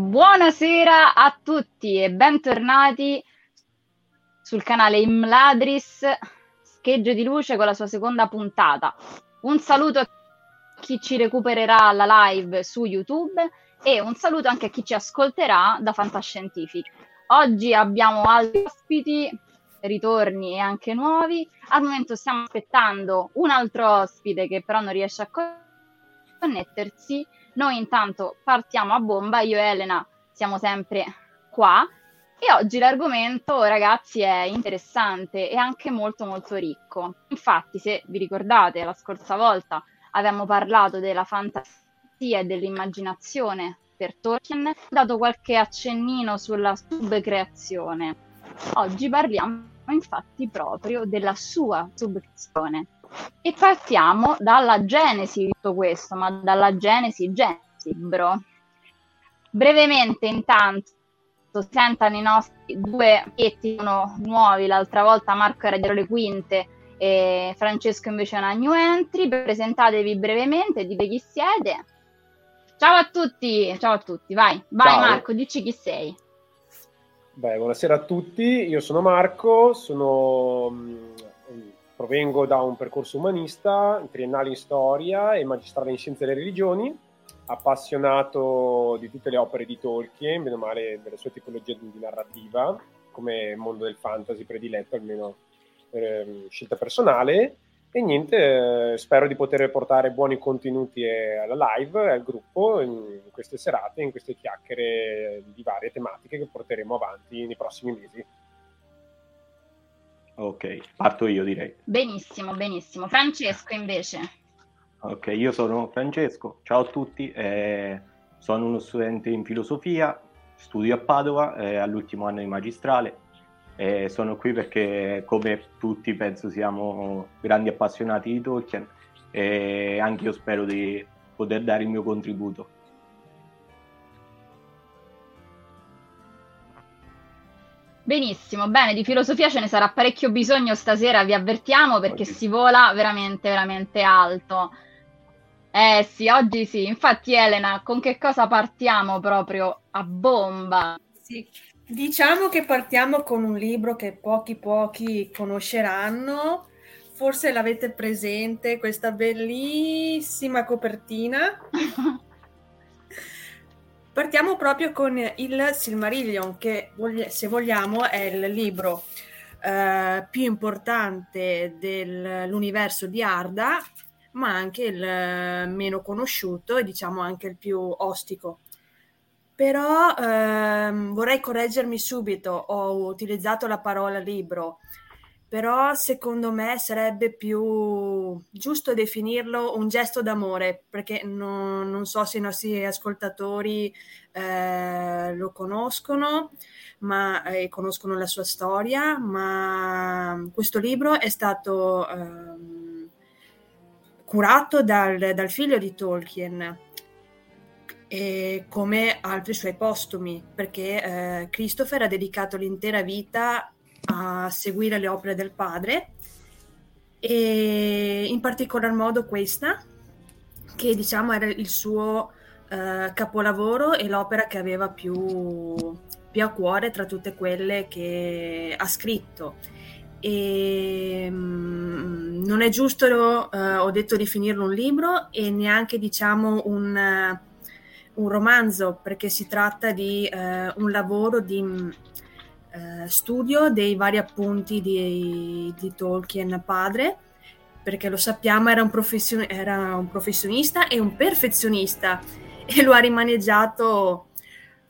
Buonasera a tutti e bentornati sul canale Imladris, Scheggio di Luce con la sua seconda puntata. Un saluto a chi ci recupererà la live su YouTube e un saluto anche a chi ci ascolterà da Fantascientifici. Oggi abbiamo altri ospiti, ritorni e anche nuovi. Al momento stiamo aspettando un altro ospite che però non riesce a connettersi noi intanto partiamo a bomba, io e Elena siamo sempre qua e oggi l'argomento, ragazzi, è interessante e anche molto molto ricco. Infatti, se vi ricordate, la scorsa volta avevamo parlato della fantasia e dell'immaginazione per Tolkien, dato qualche accennino sulla subcreazione. Oggi parliamo infatti proprio della sua subcreazione. E partiamo dalla genesi di tutto questo, ma dalla genesi, genesi, bro. Brevemente, intanto, sentano i nostri due amichetti sono nuovi, l'altra volta Marco era dietro le quinte e Francesco invece è una new entry. Presentatevi brevemente, dite chi siete. Ciao a tutti, ciao a tutti, vai, vai ciao. Marco, dici chi sei. Beh, buonasera a tutti, io sono Marco, sono Provengo da un percorso umanista, triennale in storia e magistrale in scienze delle religioni, appassionato di tutte le opere di Tolkien, meno male delle sue tipologie di narrativa, come mondo del fantasy prediletto, almeno eh, scelta personale. E niente, eh, spero di poter portare buoni contenuti alla live, al gruppo, in queste serate, in queste chiacchiere di varie tematiche che porteremo avanti nei prossimi mesi. Ok, parto io direi. Benissimo, benissimo. Francesco invece. Ok, io sono Francesco, ciao a tutti, eh, sono uno studente in filosofia, studio a Padova, eh, all'ultimo anno di magistrale e sono qui perché come tutti penso siamo grandi appassionati di Tolkien e anche io spero di poter dare il mio contributo. Benissimo, bene, di filosofia ce ne sarà parecchio bisogno stasera, vi avvertiamo perché oggi. si vola veramente, veramente alto. Eh sì, oggi sì. Infatti Elena, con che cosa partiamo proprio a bomba? Sì, diciamo che partiamo con un libro che pochi pochi conosceranno. Forse l'avete presente, questa bellissima copertina. Partiamo proprio con il Silmarillion, che se vogliamo è il libro eh, più importante dell'universo di Arda, ma anche il meno conosciuto e diciamo anche il più ostico. Però ehm, vorrei correggermi subito, ho utilizzato la parola libro però secondo me sarebbe più giusto definirlo un gesto d'amore, perché non, non so se i nostri ascoltatori eh, lo conoscono, ma eh, conoscono la sua storia, ma questo libro è stato eh, curato dal, dal, figlio di Tolkien. come altri suoi postumi, perché eh, Christopher ha dedicato l'intera vita a seguire le opere del padre. E in particolar modo questa che diciamo era il suo uh, capolavoro e l'opera che aveva più, più, a cuore tra tutte quelle che ha scritto. E um, non è giusto uh, ho detto di finirlo un libro e neanche diciamo un, un romanzo perché si tratta di un lavoro di eh, studio dei vari appunti di, di, Tolkien padre, perché lo sappiamo era un, profession- era un professionista e un perfezionista e lo ha rimaneggiato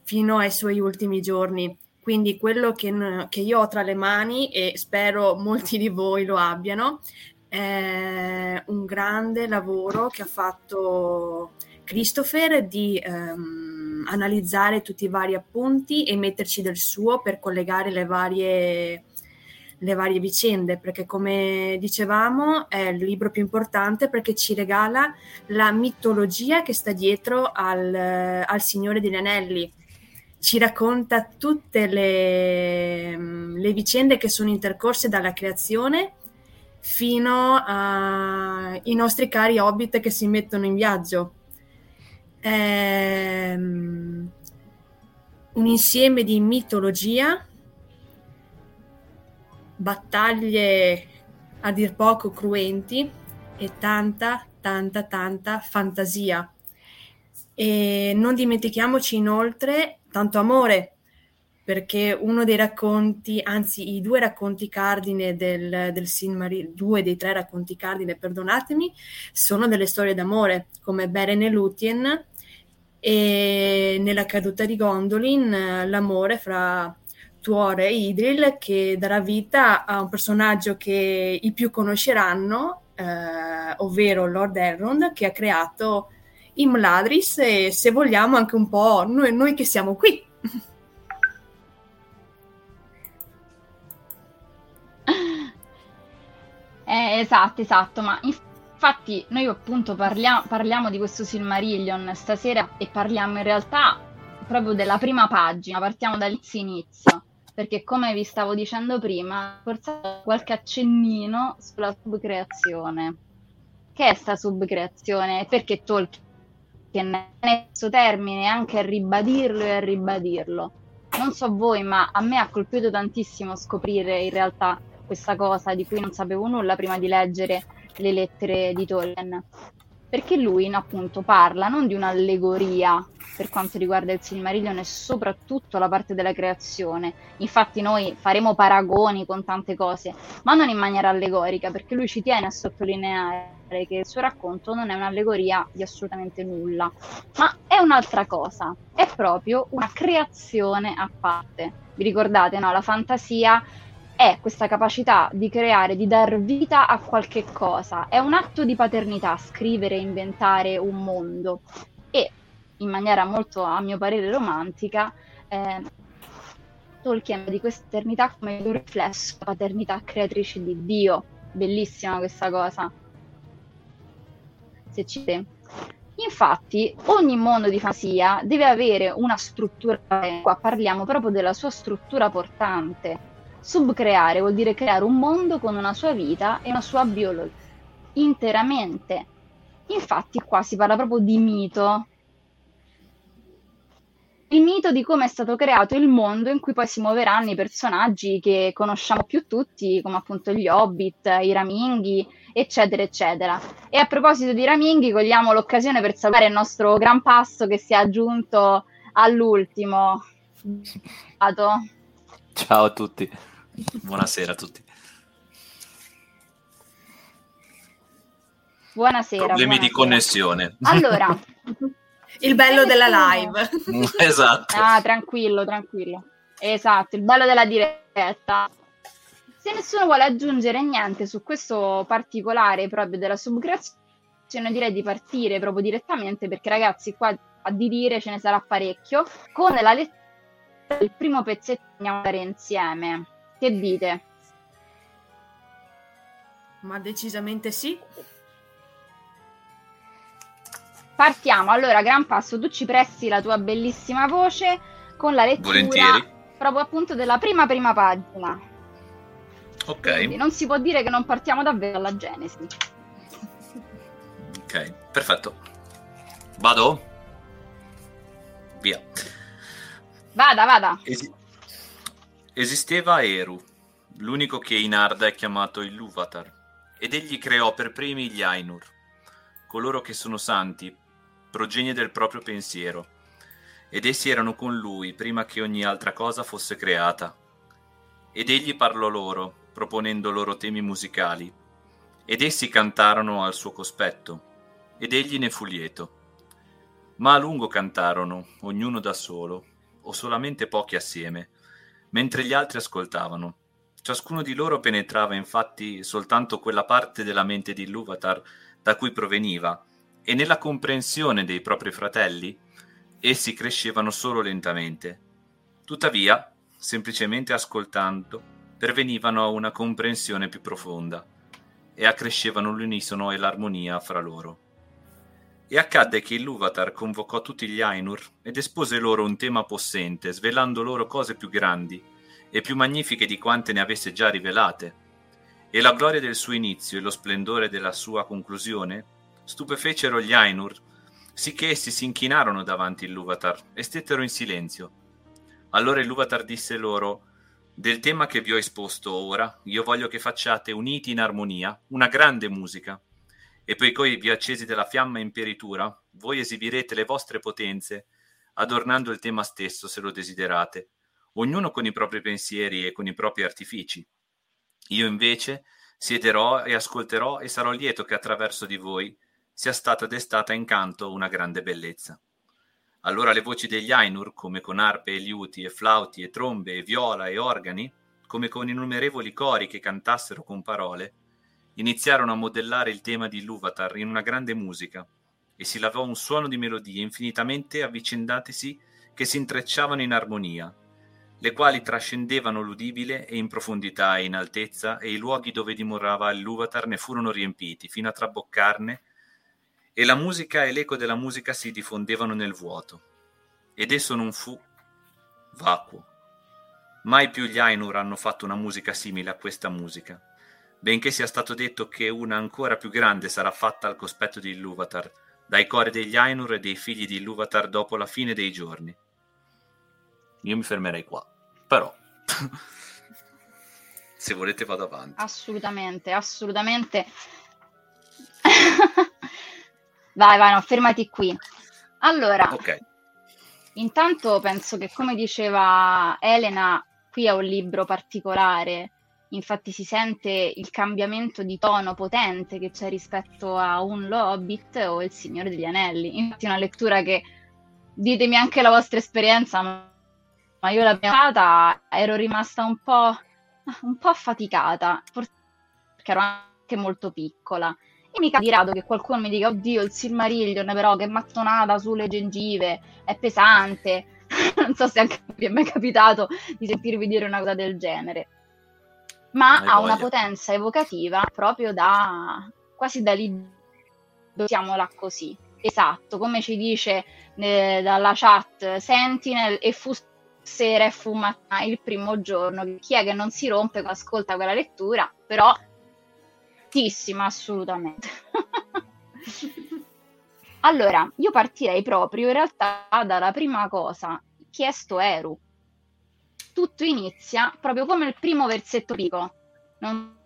fino ai suoi ultimi giorni. Quindi quello che, che, io ho tra le mani, e spero molti di voi lo abbiano, è un grande lavoro che ha fatto Christopher di um, analizzare tutti i vari appunti e metterci del suo per collegare le varie, le varie vicende, perché come dicevamo è il libro più importante perché ci regala la mitologia che sta dietro al, al Signore degli Anelli. Ci racconta tutte le, le vicende che sono intercorse dalla creazione fino ai nostri cari hobbit che si mettono in viaggio ehm, un insieme di mitologia, battaglie a dir poco cruenti e tanta, tanta, tanta fantasia. E non dimentichiamoci inoltre tanto amore, perché uno dei racconti, anzi i due racconti cardine del, del Silmarillion, due dei tre racconti cardine, perdonatemi, sono delle storie d'amore, come Beren e Lúthien e nella caduta di Gondolin l'amore fra Tuore e Idril che darà vita a un personaggio che i più conosceranno, eh, ovvero Lord Elrond che ha creato Imladris e se vogliamo anche un po' noi, noi che siamo qui. Eh, esatto, esatto, ma Infatti noi appunto parlia- parliamo di questo Silmarillion stasera e parliamo in realtà proprio della prima pagina, partiamo dall'inizio inizio, perché come vi stavo dicendo prima, forse qualche accennino sulla subcreazione. Che è sta subcreazione? Perché Tolkien nel suo termine anche a ribadirlo e a ribadirlo. Non so voi, ma a me ha colpito tantissimo scoprire in realtà questa cosa di cui non sapevo nulla prima di leggere le lettere di Tolkien, perché lui appunto parla non di un'allegoria per quanto riguarda il Silmarillion e soprattutto la parte della creazione. Infatti noi faremo paragoni con tante cose, ma non in maniera allegorica, perché lui ci tiene a sottolineare che il suo racconto non è un'allegoria di assolutamente nulla, ma è un'altra cosa, è proprio una creazione a parte. Vi ricordate, no? La fantasia è questa capacità di creare, di dar vita a qualche cosa. È un atto di paternità scrivere e inventare un mondo. E in maniera molto, a mio parere, romantica, eh, Tolkien di questa eternità come un riflesso la paternità creatrice di Dio. Bellissima questa cosa. Se ci sei. Infatti, ogni mondo di fantasia deve avere una struttura, qua parliamo proprio della sua struttura portante. Subcreare vuol dire creare un mondo con una sua vita e una sua biologia, interamente. Infatti qua si parla proprio di mito, il mito di come è stato creato il mondo in cui poi si muoveranno i personaggi che conosciamo più tutti, come appunto gli Hobbit, i Raminghi, eccetera, eccetera. E a proposito di Raminghi, cogliamo l'occasione per salutare il nostro gran passo che si è aggiunto all'ultimo. Ciao a tutti, buonasera a tutti. Buonasera. Problemi buonasera. di connessione. Allora, Il bello della live. esatto. Ah, tranquillo, tranquillo. Esatto, il bello della diretta. Se nessuno vuole aggiungere niente su questo particolare proprio della subcreazione, direi di partire proprio direttamente perché ragazzi qua a di dire ce ne sarà parecchio. Con la lettura del primo pezzetto che andiamo a dare insieme. Che dite? Ma decisamente sì. Partiamo, allora Gran Passo, tu ci presti la tua bellissima voce con la lettura Volentieri. proprio appunto della prima prima pagina. Quindi Ok, non si può dire che non partiamo davvero dalla Genesi. ok, perfetto. Vado? Via. Vada, vada. Esi- esisteva Eru, l'unico che in Arda è chiamato il Luvatar, ed egli creò per primi gli Ainur, coloro che sono santi, progenie del proprio pensiero, ed essi erano con lui prima che ogni altra cosa fosse creata. Ed egli parlò loro, proponendo loro temi musicali, ed essi cantarono al suo cospetto, ed egli ne fu lieto. Ma a lungo cantarono, ognuno da solo, o solamente pochi assieme, mentre gli altri ascoltavano. Ciascuno di loro penetrava infatti soltanto quella parte della mente di Luvatar da cui proveniva, e nella comprensione dei propri fratelli essi crescevano solo lentamente. Tuttavia, semplicemente ascoltando, pervenivano a una comprensione più profonda e accrescevano l'unisono e l'armonia fra loro. E accadde che il Luvatar convocò tutti gli Ainur ed espose loro un tema possente, svelando loro cose più grandi e più magnifiche di quante ne avesse già rivelate. E la gloria del suo inizio e lo splendore della sua conclusione stupefecero gli Ainur, sicché essi si inchinarono davanti il Luvatar e stettero in silenzio. Allora il Luvatar disse loro: Del tema che vi ho esposto ora, io voglio che facciate uniti in armonia una grande musica. E poiché vi ho accesi della fiamma imperitura, voi esibirete le vostre potenze, adornando il tema stesso se lo desiderate, ognuno con i propri pensieri e con i propri artifici. Io invece siederò e ascolterò e sarò lieto che attraverso di voi sia stata destata in canto una grande bellezza. Allora le voci degli Ainur, come con arpe e liuti e flauti e trombe e viola e organi, come con innumerevoli cori che cantassero con parole, iniziarono a modellare il tema di Luvatar in una grande musica, e si lavò un suono di melodie infinitamente avvicendatisi che si intrecciavano in armonia, le quali trascendevano l'udibile e in profondità e in altezza, e i luoghi dove dimorava Luvatar ne furono riempiti, fino a traboccarne, e la musica e l'eco della musica si diffondevano nel vuoto, ed esso non fu vacuo. Mai più gli Ainur hanno fatto una musica simile a questa musica, benché sia stato detto che una ancora più grande sarà fatta al cospetto di Ilúvatar, dai cori degli Ainur e dei figli di Ilúvatar dopo la fine dei giorni. Io mi fermerei qua, però se volete vado avanti. Assolutamente, assolutamente. vai, vai, no, fermati qui. Allora, Ok, intanto penso che come diceva Elena, qui è un libro particolare, infatti si sente il cambiamento di tono potente che c'è rispetto a un Hobbit o Il Signore degli Anelli. Infatti una lettura che, ditemi anche la vostra esperienza, ma io l'abbiamo fatta, ero rimasta un po'... un po' affaticata, forse perché ero anche molto piccola. E mi capita di rado che qualcuno mi dica, oddio, il Silmarillion però che mattonata sulle gengive, è pesante. non so se anche vi è mai capitato di sentirvi dire una cosa del genere. Ma ha una potenza evocativa proprio da quasi da libro, diciamola così. Esatto, come ci dice eh, dalla chat Sentinel e fu sera e fu mattina il primo giorno. Chi è che non si rompe quando ascolta quella lettura? Però, tantissima, assolutamente. allora, io partirei proprio in realtà dalla prima cosa, chiesto Eru. Tutto inizia proprio come il primo versetto pico. Non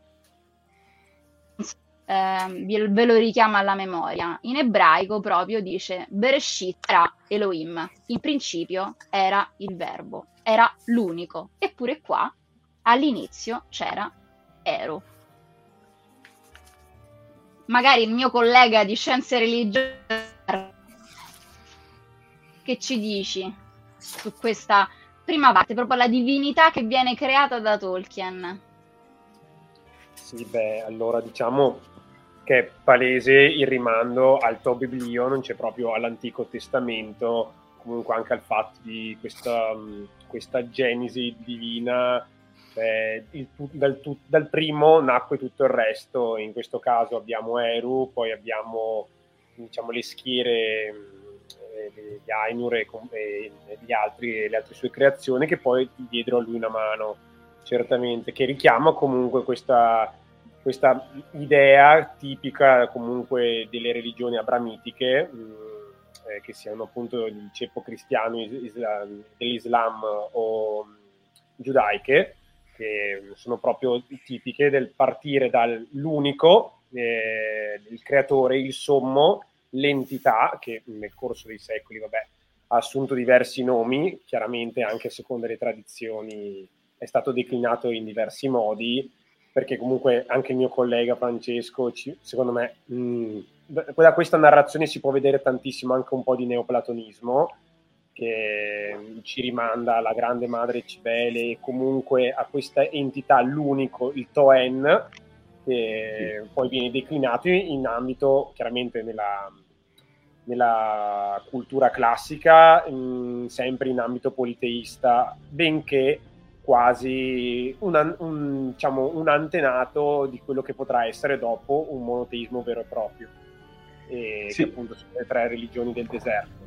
eh, ve lo richiama alla memoria. In ebraico proprio dice Bereshit era Elohim. In principio era il verbo, era l'unico. Eppure qua all'inizio c'era Ero. Magari il mio collega di scienze religiose che ci dici su questa prima parte, proprio la divinità che viene creata da Tolkien. Sì, beh, allora diciamo che è palese il rimando al Tobiblion, c'è proprio all'Antico Testamento, comunque anche al fatto di questa, questa genesi divina. Eh, il, dal, dal, primo nacque tutto il resto, in questo caso abbiamo Eru, poi abbiamo diciamo, le schiere gli Ainur e, e gli altri, le altre sue creazioni che poi diedero a lui una mano, certamente, che richiama comunque questa questa idea tipica comunque delle religioni abramitiche, mh, mm, eh, che siano appunto il ceppo cristiano islam, dell'Islam o mh, mm, giudaiche, che sono proprio tipiche del partire dall'unico, eh, il creatore, il sommo, l'entità, che nel corso dei secoli vabbè, ha assunto diversi nomi, chiaramente anche secondo le tradizioni è stato declinato in diversi modi, perché comunque anche il mio collega Francesco, ci, secondo me, mh, mm, da questa narrazione si può vedere tantissimo anche un po' di neoplatonismo, che ci rimanda alla grande madre Cibele e comunque a questa entità, l'unico, il Toen, che sì. poi viene declinato in ambito, chiaramente nella, nella cultura classica, mh, sempre in ambito politeista, benché quasi un, un, diciamo, un, antenato di quello che potrà essere dopo un monoteismo vero e proprio, e sì. che appunto sono le tre religioni del deserto.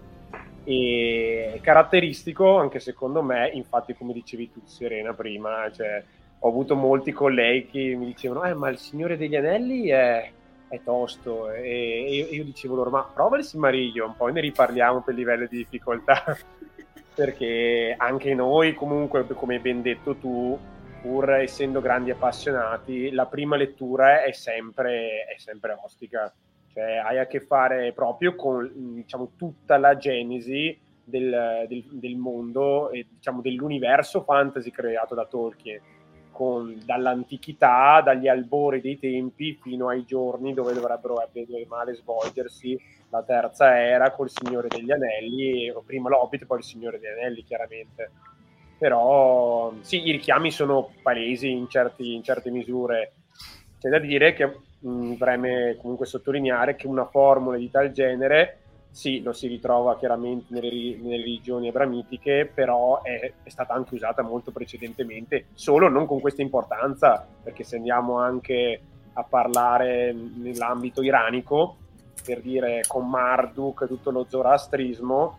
E caratteristico anche secondo me, infatti come dicevi tu Serena prima, cioè, ho avuto molti colleghi che mi dicevano eh, ma il Signore degli Anelli è, è tosto e, io dicevo loro ma prova il Silmarillion, poi ne riparliamo per livello di difficoltà. Perché anche noi comunque, come hai ben detto tu, pur essendo grandi appassionati, la prima lettura è sempre, è sempre ostica, cioè hai a che fare proprio con diciamo, tutta la genesi del, del, del mondo e diciamo, dell'universo fantasy creato da Tolkien, con, dall'antichità, dagli albori dei tempi fino ai giorni dove dovrebbero bene male svolgersi la terza era col Signore degli Anelli, prima l'Hobbit, poi il Signore degli Anelli, chiaramente. Però sì, i richiami sono palesi in, certi, in certe misure. C'è da dire che mm, preme comunque sottolineare che una formula di tal genere sì, lo si ritrova chiaramente nelle, nelle religioni abramitiche, però è, è, stata anche usata molto precedentemente, solo non con questa importanza, perché se andiamo anche a parlare nell'ambito iranico, per dire con Marduk, tutto lo zoroastrismo,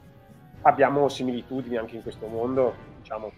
abbiamo similitudini anche in questo mondo, diciamo.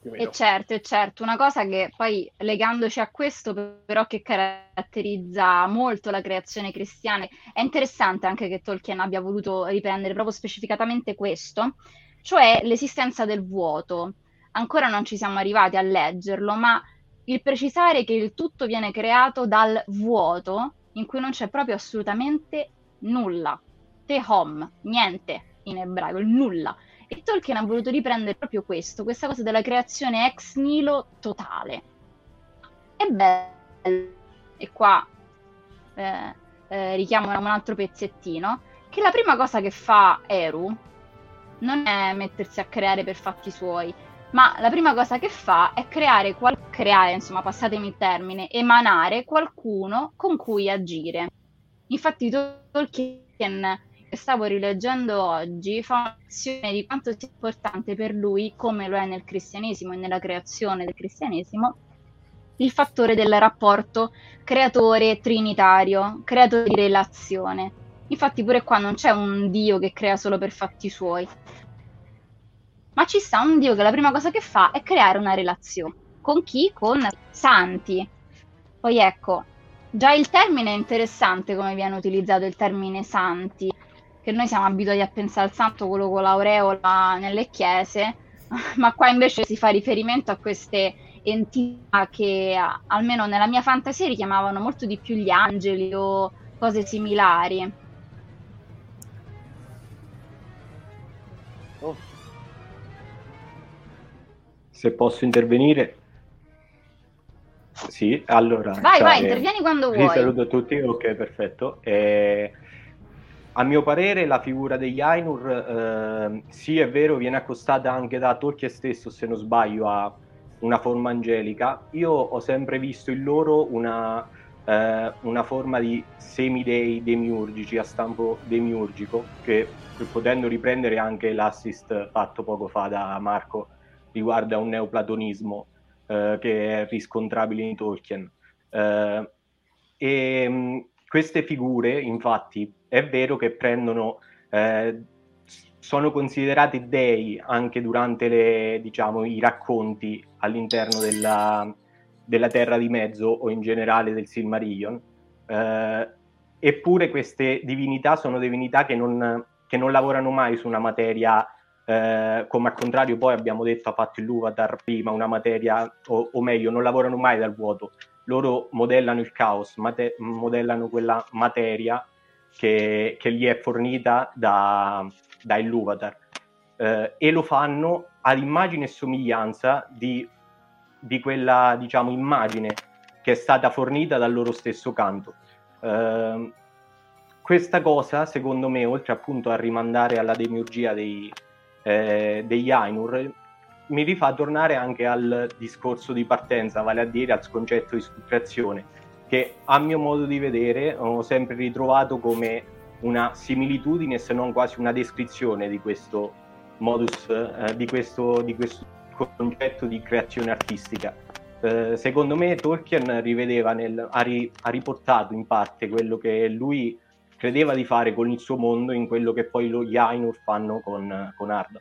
E certo, e certo, una cosa che poi legandoci a questo però che caratterizza molto la creazione cristiana, è interessante anche che Tolkien abbia voluto riprendere proprio specificatamente questo, cioè l'esistenza del vuoto. Ancora non ci siamo arrivati a leggerlo, ma il precisare che il tutto viene creato dal vuoto in cui non c'è proprio assolutamente nulla. Tehom, niente in ebraico, il nulla. E Tolkien ha voluto riprendere proprio questo, questa cosa della creazione ex nilo totale. È bello, e qua eh, eh, richiamo un altro pezzettino, che la prima cosa che fa Eru non è mettersi a creare per fatti suoi, ma la prima cosa che fa è creare, qual- creare, insomma, passatemi il termine, emanare qualcuno con cui agire. Infatti Tolkien, stavo rileggendo oggi, fa una lezione di quanto sia importante per lui, come lo è nel cristianesimo e nella creazione del cristianesimo, il fattore del rapporto creatore trinitario, creatore di relazione. Infatti pure qua non c'è un Dio che crea solo per fatti suoi, ma ci sta un Dio che la prima cosa che fa è creare una relazione. Con chi? Con santi. Poi ecco, già il termine è interessante come viene utilizzato il termine santi, che noi siamo abituati a pensare al santo quello con l'aureola nelle chiese, ma qua invece si fa riferimento a queste entità che almeno nella mia fantasia richiamavano molto di più gli angeli o cose similari. Oh. Se posso intervenire? Sì, allora... Vai, cioè, vai, intervieni quando vuoi. Saluto a tutti, ok, perfetto. Eh, a mio parere la figura degli Ainur, eh, sì è vero, viene accostata anche da Tolkien stesso, se non sbaglio, a una forma angelica. Io ho sempre visto in loro una, eh, una forma di semidei demiurgici, a stampo demiurgico, che potendo riprendere anche l'assist fatto poco fa da Marco, riguarda un neoplatonismo eh, che è riscontrabile in Tolkien. E mh, queste figure, infatti, è vero che prendono, eh, sono considerati dei anche durante le, diciamo, i racconti all'interno della, della Terra di Mezzo o in generale del Silmarillion. Eh, eppure queste divinità sono divinità che non, che non lavorano mai su una materia eh, come al contrario poi abbiamo detto ha fatto il Luvatar prima, una materia, o, o, meglio, non lavorano mai dal vuoto, loro modellano il caos, mate- modellano quella materia che, che, gli è fornita da, da Illuvatar eh, e lo fanno ad immagine e somiglianza di, di, quella, diciamo, immagine che è stata fornita dal loro stesso canto. Eh, questa cosa, secondo me, oltre appunto a rimandare alla demiurgia dei, eh, degli Ainur mi rifà tornare anche al discorso di partenza, vale a dire al concetto di subtrazione, che a mio modo di vedere ho sempre ritrovato come una similitudine, se non quasi una descrizione di questo modus, eh, di, questo, di, questo, concetto di creazione artistica. Eh, secondo me Tolkien rivedeva nel, ha, ri, ha riportato in parte quello che lui credeva di fare con il suo mondo in quello che poi gli Ainur fanno con, con Arda.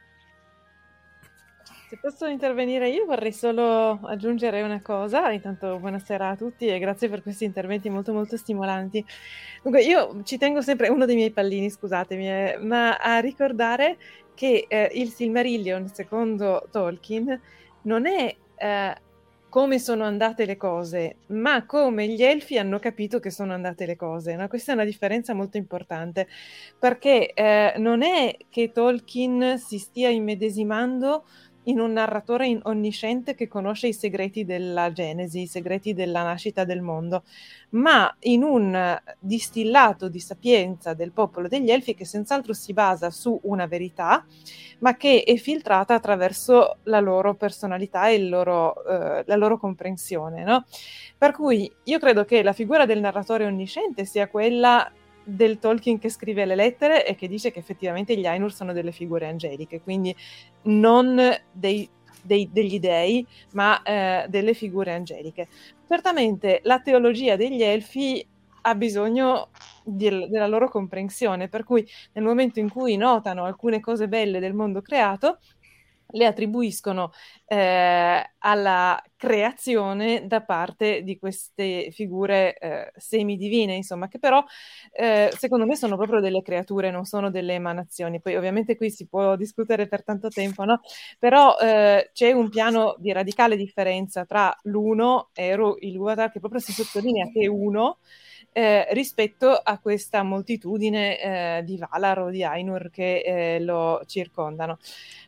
Se posso intervenire io vorrei solo aggiungere una cosa, intanto buonasera a tutti e grazie per questi interventi molto molto stimolanti. Dunque io ci tengo sempre, uno dei miei pallini scusatemi, eh, ma a ricordare che eh, il Silmarillion secondo Tolkien non è eh, come sono andate le cose, ma come gli elfi hanno capito che sono andate le cose. No? Questa è una differenza molto importante, perché eh, non è che Tolkien si stia immedesimando in un narratore onnisciente che conosce i segreti della Genesi, i segreti della nascita del mondo, ma in un distillato di sapienza del popolo degli Elfi che senz'altro si basa su una verità, ma che è filtrata attraverso la loro personalità e loro, eh, la loro comprensione. No? Per cui io credo che la figura del narratore onnisciente sia quella del Tolkien che scrive le lettere e che dice che effettivamente gli Ainur sono delle figure angeliche, quindi non dei, dei, degli dei, ma eh, delle figure angeliche. Certamente la teologia degli Elfi ha bisogno di, della loro comprensione, per cui nel momento in cui notano alcune cose belle del mondo creato, le attribuiscono eh, alla creazione da parte di queste figure eh, semidivine, insomma, che però eh, secondo me sono proprio delle creature, non sono delle emanazioni. Poi ovviamente qui si può discutere per tanto tempo, no? Però eh, c'è un piano di radicale differenza tra l'uno, Eru, il Luatar, che proprio si sottolinea che è uno, eh, rispetto a questa moltitudine eh, di Valar o di Ainur che eh, lo circondano.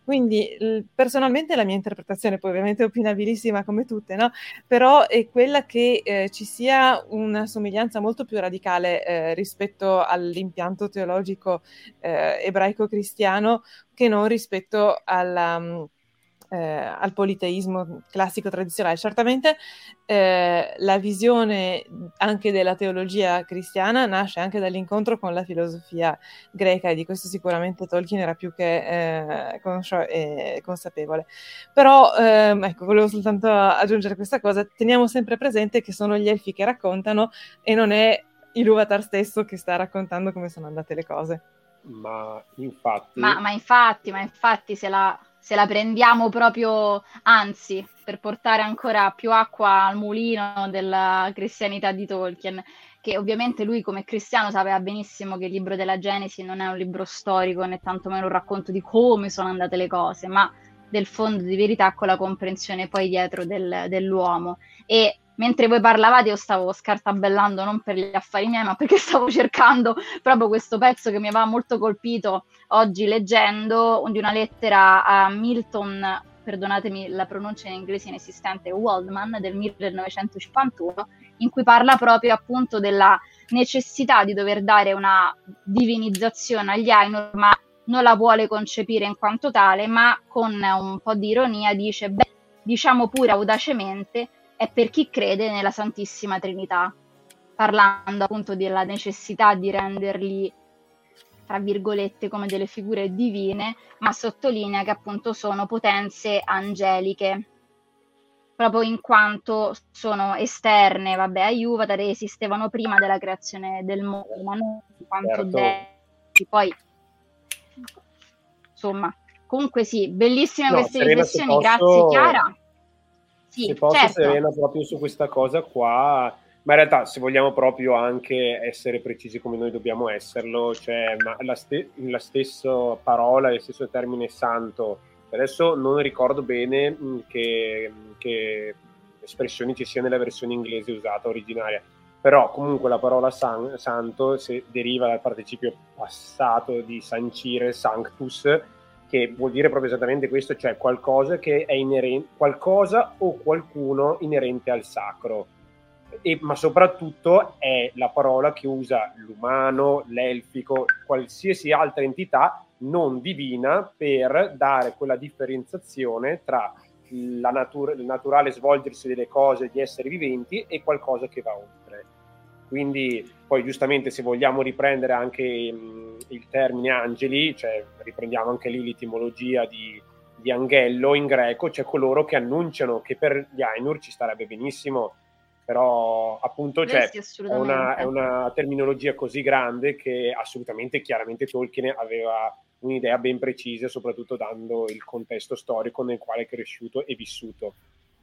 Quindi l- personalmente la mia interpretazione, poi ovviamente opinabilissima come tutte, no? però è quella che eh, ci sia una somiglianza molto più radicale eh, rispetto all'impianto teologico eh, ebraico-cristiano che non rispetto alla... eh, al politeismo classico tradizionale. Certamente eh, la visione anche della teologia cristiana nasce anche dall'incontro con la filosofia greca e di questo sicuramente Tolkien era più che eh, conscio- consapevole. Però ehm, ecco, volevo soltanto aggiungere questa cosa, teniamo sempre presente che sono gli elfi che raccontano e non è Iluvatar stesso che sta raccontando come sono andate le cose. Ma infatti... Ma, ma infatti, ma infatti se la, se la prendiamo proprio, anzi, per portare ancora più acqua al mulino della cristianità di Tolkien, che ovviamente lui come cristiano sapeva benissimo che il libro della Genesi non è un libro storico né tantomeno un racconto di come sono andate le cose, ma del fondo di verità con la comprensione poi dietro del, dell'uomo. E mentre voi parlavate io stavo scartabellando non per gli affari miei, ma perché stavo cercando proprio questo pezzo che mi aveva molto colpito oggi leggendo di una lettera a Milton, perdonatemi la pronuncia in inglese inesistente, Waldman del 1951, in cui parla proprio appunto della necessità di dover dare una divinizzazione agli Ainur, ma non la vuole concepire in quanto tale, ma con un po' di ironia dice, beh, diciamo pure audacemente è per chi crede nella Santissima Trinità, parlando appunto della necessità di renderli, tra virgolette, come delle figure divine, ma sottolinea che appunto sono potenze angeliche, proprio in quanto sono esterne, vabbè, a Juvatar esistevano prima della creazione del mondo, ma non in quanto certo. dei, poi insomma, comunque sì, bellissime no, queste riflessioni, posso... grazie Chiara. Sì, se posso, certo. Serena, proprio su questa cosa qua, ma in realtà se vogliamo proprio anche essere precisi come noi dobbiamo esserlo, cioè la, ste- la stessa parola, il stesso termine santo, adesso non ricordo bene mm, che, che espressioni ci sia nella versione inglese usata originaria, però comunque la parola san- santo se deriva dal participio passato di sancire, sanctus, che vuol dire proprio esattamente questo, cioè qualcosa che è inerente, qualcosa o qualcuno inerente al sacro. E, ma soprattutto è la parola che usa l'umano, l'elfico, qualsiasi altra entità non divina per dare quella differenziazione tra natura, il naturale svolgersi delle cose di esseri viventi e qualcosa che va oltre. Quindi poi giustamente se vogliamo riprendere anche mh, il termine angeli, cioè riprendiamo anche lì l'etimologia di, di anghello in greco, c'è coloro che annunciano che per gli Ainur ci starebbe benissimo, però appunto cioè, è, una, è, una, terminologia così grande che assolutamente chiaramente Tolkien aveva un'idea ben precisa, soprattutto dando il contesto storico nel quale è cresciuto e vissuto.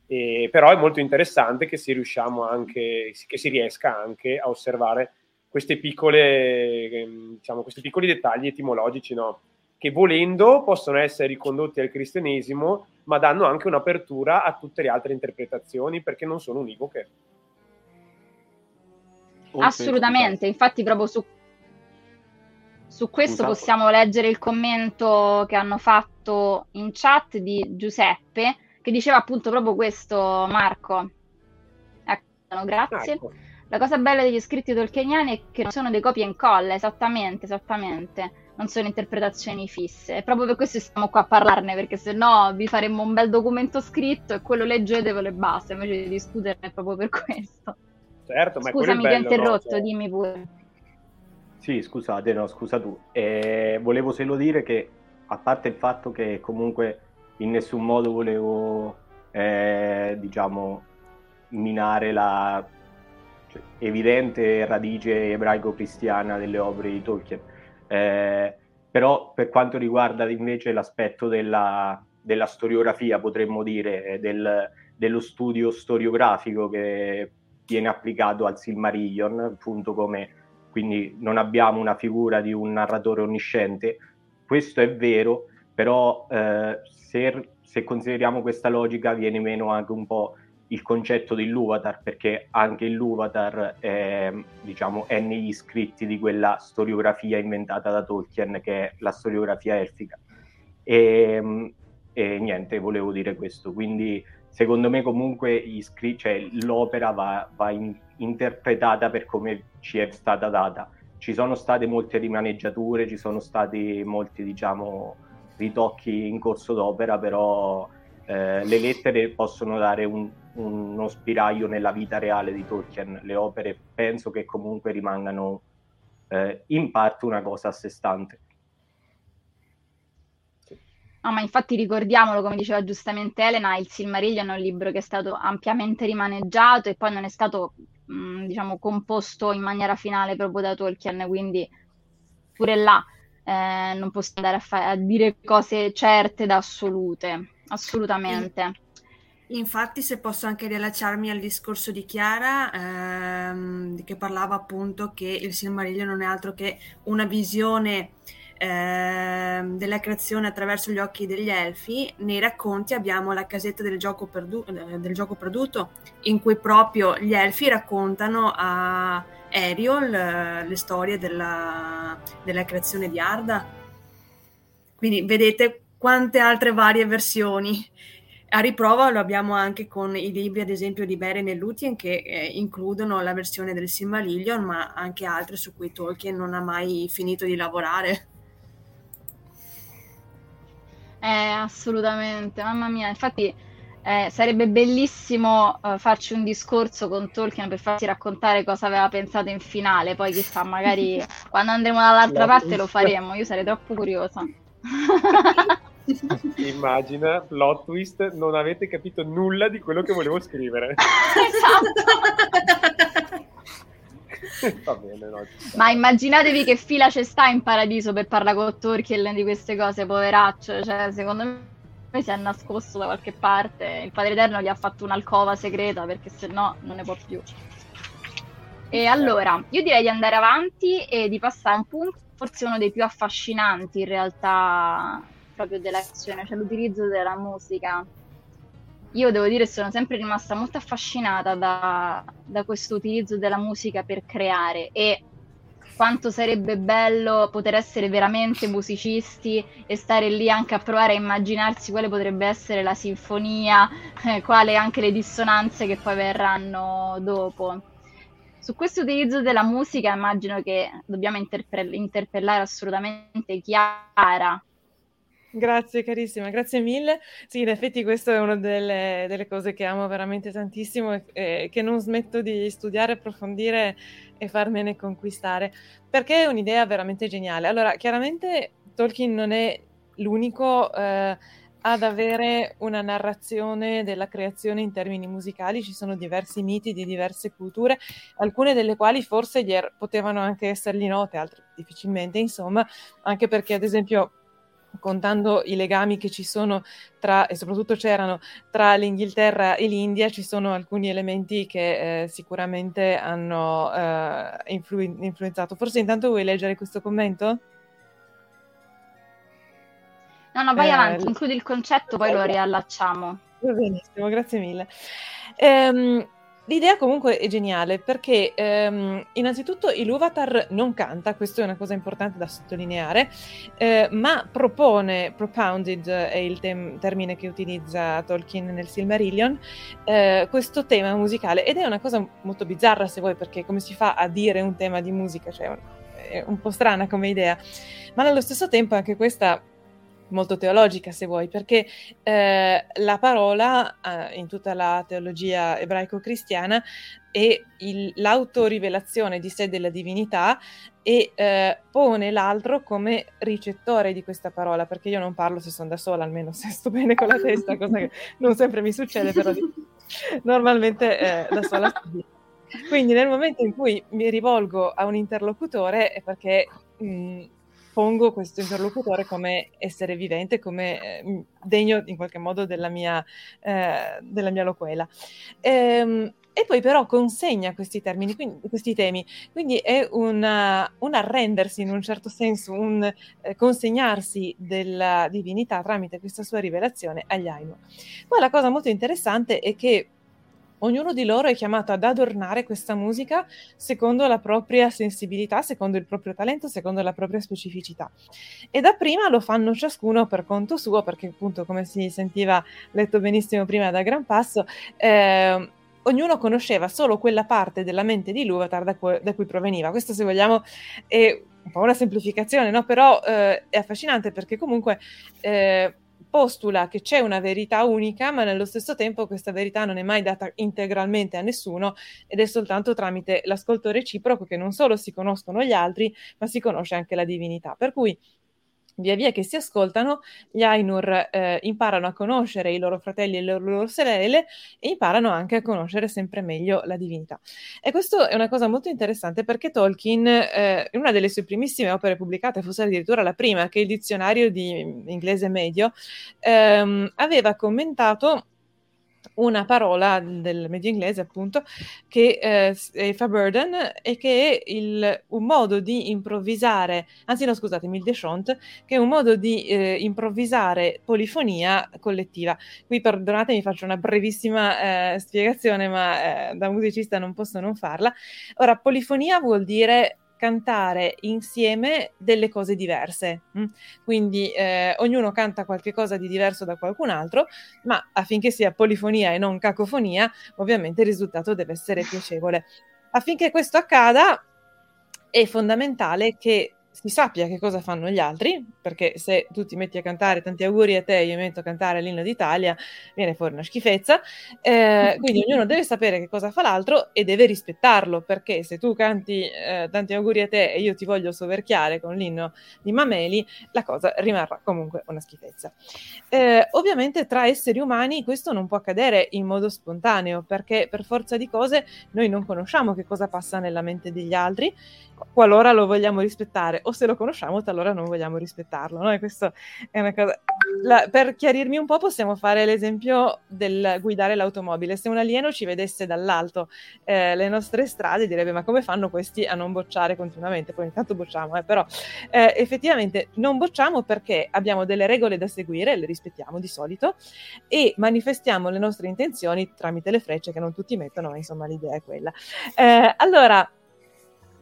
E, però è molto interessante che si, riusciamo anche, che si riesca anche a osservare queste piccole, ehm, diciamo, questi piccoli dettagli etimologici, no? che volendo possono essere ricondotti al cristianesimo, ma danno anche un'apertura a tutte le altre interpretazioni perché non sono univoche. Assolutamente, infatti proprio su, su questo Scusa. possiamo leggere il commento che hanno fatto in chat di Giuseppe che diceva appunto proprio questo Marco. Ecco, grazie. Ecco. La cosa bella degli scritti tolkieniani è che non sono dei copia e incolla, esattamente, esattamente. Non sono interpretazioni fisse. E proprio per questo stiamo qua a parlarne, perché se no vi faremmo un bel documento scritto e quello leggetevelo e basta, invece di discutere proprio per questo. Certo, ma Scusami, ti ho interrotto, no? cioè... dimmi pure. Sì, scusate, no, scusa tu. Eh, volevo solo dire che, a parte il fatto che comunque in nessun modo volevo, eh, diciamo, minare la cioè, evidente radice ebraico-cristiana delle opere di Tolkien. Eh, però per quanto riguarda invece l'aspetto della, della storiografia, potremmo dire, del, dello studio storiografico che viene applicato al Silmarillion, appunto come quindi non abbiamo una figura di un narratore onnisciente, questo è vero, però eh, se, se, consideriamo questa logica viene meno anche un po' il concetto dell'Uvatar, perché anche l'Uvatar è, diciamo, è negli scritti di quella storiografia inventata da Tolkien, che è la storiografia elfica. E, e niente, volevo dire questo. Quindi secondo me comunque scr- cioè, l'opera va, va in, interpretata per come ci è stata data. Ci sono state molte rimaneggiature, ci sono stati molti, diciamo, ritocchi in corso d'opera, però eh, le lettere possono dare un, uno spiraglio nella vita reale di Tolkien, le opere penso che comunque rimangano eh, in parte una cosa a sé stante. No, ma infatti ricordiamolo, come diceva giustamente Elena, il Silmarillion è un libro che è stato ampiamente rimaneggiato e poi non è stato, mh, diciamo, composto in maniera finale proprio da Tolkien, quindi pure là eh, non posso andare a, fa- a, dire cose certe da assolute, assolutamente. Infatti, se posso anche riallacciarmi al discorso di Chiara, ehm, che parlava appunto che il Silmarillion non è altro che una visione eh, della creazione attraverso gli occhi degli elfi, nei racconti abbiamo la casetta del gioco, perdu- del gioco perduto, in cui proprio gli elfi raccontano a Ariel eh, le storie della, della creazione di Arda. Quindi vedete quante altre varie versioni. A riprova lo abbiamo anche con i libri, ad esempio, di Beren e Lúthien, che eh, includono la versione del Silmarillion, ma anche altre su cui Tolkien non ha mai finito di lavorare. Eh, assolutamente, mamma mia, infatti eh, sarebbe bellissimo eh, farci un discorso con Tolkien per farci raccontare cosa aveva pensato in finale, poi chissà, magari quando andremo dall'altra parte lo faremo, io sarei troppo curiosa. Immagina, plot twist, non avete capito nulla di quello che volevo scrivere. esatto. Va bene, no, Ma immaginatevi che fila c'è sta in paradiso per parlare con Tolkien di queste cose, poveraccio. Cioè, secondo me si è nascosto da qualche parte. Il Padre Eterno gli ha fatto un'alcova segreta perché se no non ne può più. E allora, io direi di andare avanti e di passare a un punto, forse uno dei più affascinanti in realtà proprio dell'azione, cioè l'utilizzo della musica io devo dire sono sempre rimasta molto affascinata da, da questo utilizzo della musica per creare e quanto sarebbe bello poter essere veramente musicisti e stare lì anche a provare a immaginarsi quale potrebbe essere la sinfonia, eh, quale anche le dissonanze che poi verranno dopo. Su questo utilizzo della musica immagino che dobbiamo interpe- interpellare assolutamente Chiara, Grazie carissima, grazie mille. Sì, in effetti questa è una delle, delle cose che amo veramente tantissimo e, e, che non smetto di studiare, approfondire e farmene conquistare, perché è un'idea veramente geniale. Allora, chiaramente Tolkien non è l'unico eh, ad avere una narrazione della creazione in termini musicali, ci sono diversi miti di diverse culture, alcune delle quali forse er- potevano anche essergli note, altre difficilmente, insomma, anche perché ad esempio contando i legami che ci sono tra, e soprattutto c'erano tra l'Inghilterra e l'India, ci sono alcuni elementi che eh, sicuramente hanno eh, influ- influenzato. Forse intanto vuoi leggere questo commento? No, no, vai eh, avanti, includi il concetto, poi lo riallacciamo. Va benissimo, grazie mille. Ehm, L'idea comunque è geniale perché ehm, innanzitutto Iluvatar non canta, questo è una cosa importante da sottolineare, eh, ma propone, propounded è il tem- termine che utilizza Tolkien nel Silmarillion, eh, questo tema musicale ed è una cosa molto bizzarra se vuoi perché come si fa a dire un tema di musica, cioè è un po' strana come idea, ma allo stesso tempo anche questa molto teologica se vuoi, perché eh, la parola eh, in tutta la teologia ebraico-cristiana è il, l'autorivelazione di sé della divinità e eh, pone l'altro come ricettore di questa parola, perché io non parlo se sono da sola, almeno se sto bene con la testa, cosa che non sempre mi succede, però normalmente eh, da sola Quindi nel momento in cui mi rivolgo a un interlocutore è perché mh, pongo questo interlocutore come essere vivente, come eh, degno in qualche modo della mia, eh, della mia loquela. Ehm, e poi però consegna questi termini, quindi, questi temi. Quindi è una, un arrendersi in un certo senso, un eh, consegnarsi della divinità tramite questa sua rivelazione agli Ainu. Poi la cosa molto interessante è che Ognuno di loro è chiamato ad adornare questa musica secondo la propria sensibilità, secondo il proprio talento, secondo la propria specificità. E dapprima lo fanno ciascuno per conto suo, perché appunto, come si sentiva letto benissimo prima da Gran Passo, eh, ognuno conosceva solo quella parte della mente di Luvatar da, cu- da cui proveniva. Questo, se vogliamo, è un po' una semplificazione, no? però eh, è affascinante perché comunque... Eh, postula che c'è una verità unica, ma nello stesso tempo questa verità non è mai data integralmente a nessuno ed è soltanto tramite l'ascolto reciproco che non solo si conoscono gli altri, ma si conosce anche la divinità. Per cui via via che si ascoltano, gli Ainur eh, imparano a conoscere i loro fratelli e le loro sorelle e imparano anche a conoscere sempre meglio la divinità. E questo è una cosa molto interessante perché Tolkien, eh, in una delle sue primissime opere pubblicate, forse addirittura la prima, che è il dizionario di inglese medio, ehm, aveva commentato una parola del medio inglese, appunto, che eh, è Faburden e che è il, un modo di improvvisare, anzi no, scusatemi, il Deschont, che è un modo di eh, improvvisare polifonia collettiva. Qui perdonatemi, faccio una brevissima eh, spiegazione, ma eh, da musicista non posso non farla. Ora, polifonia vuol dire cantare insieme delle cose diverse. Mm? Quindi eh, ognuno canta qualche cosa di diverso da qualcun altro, ma affinché sia polifonia e non cacofonia, ovviamente il risultato deve essere piacevole. Affinché questo accada, è fondamentale che si sappia che cosa fanno gli altri, perché se tu ti metti a cantare tanti auguri a te, io mi metto a cantare l'inno d'Italia, viene fuori una schifezza. Eh, quindi ognuno deve sapere che cosa fa l'altro e deve rispettarlo, perché se tu canti eh, tanti auguri a te e io ti voglio soverchiare con l'inno di Mameli, la cosa rimarrà comunque una schifezza. Eh, ovviamente tra esseri umani questo non può accadere in modo spontaneo, perché per forza di cose noi non conosciamo che cosa passa nella mente degli altri qualora lo vogliamo rispettare, o se lo conosciamo, allora non vogliamo rispettarlo. No? E questo è una. La, per chiarirmi un po', possiamo fare l'esempio del guidare l'automobile. Se un alieno ci vedesse dall'alto eh, le nostre strade, direbbe: Ma come fanno questi a non bocciare continuamente? Poi intanto bocciamo, eh, però eh, effettivamente non bocciamo perché abbiamo delle regole da seguire, le rispettiamo di solito, e manifestiamo le nostre intenzioni tramite le frecce che non tutti mettono, ma insomma l'idea è quella. Eh, allora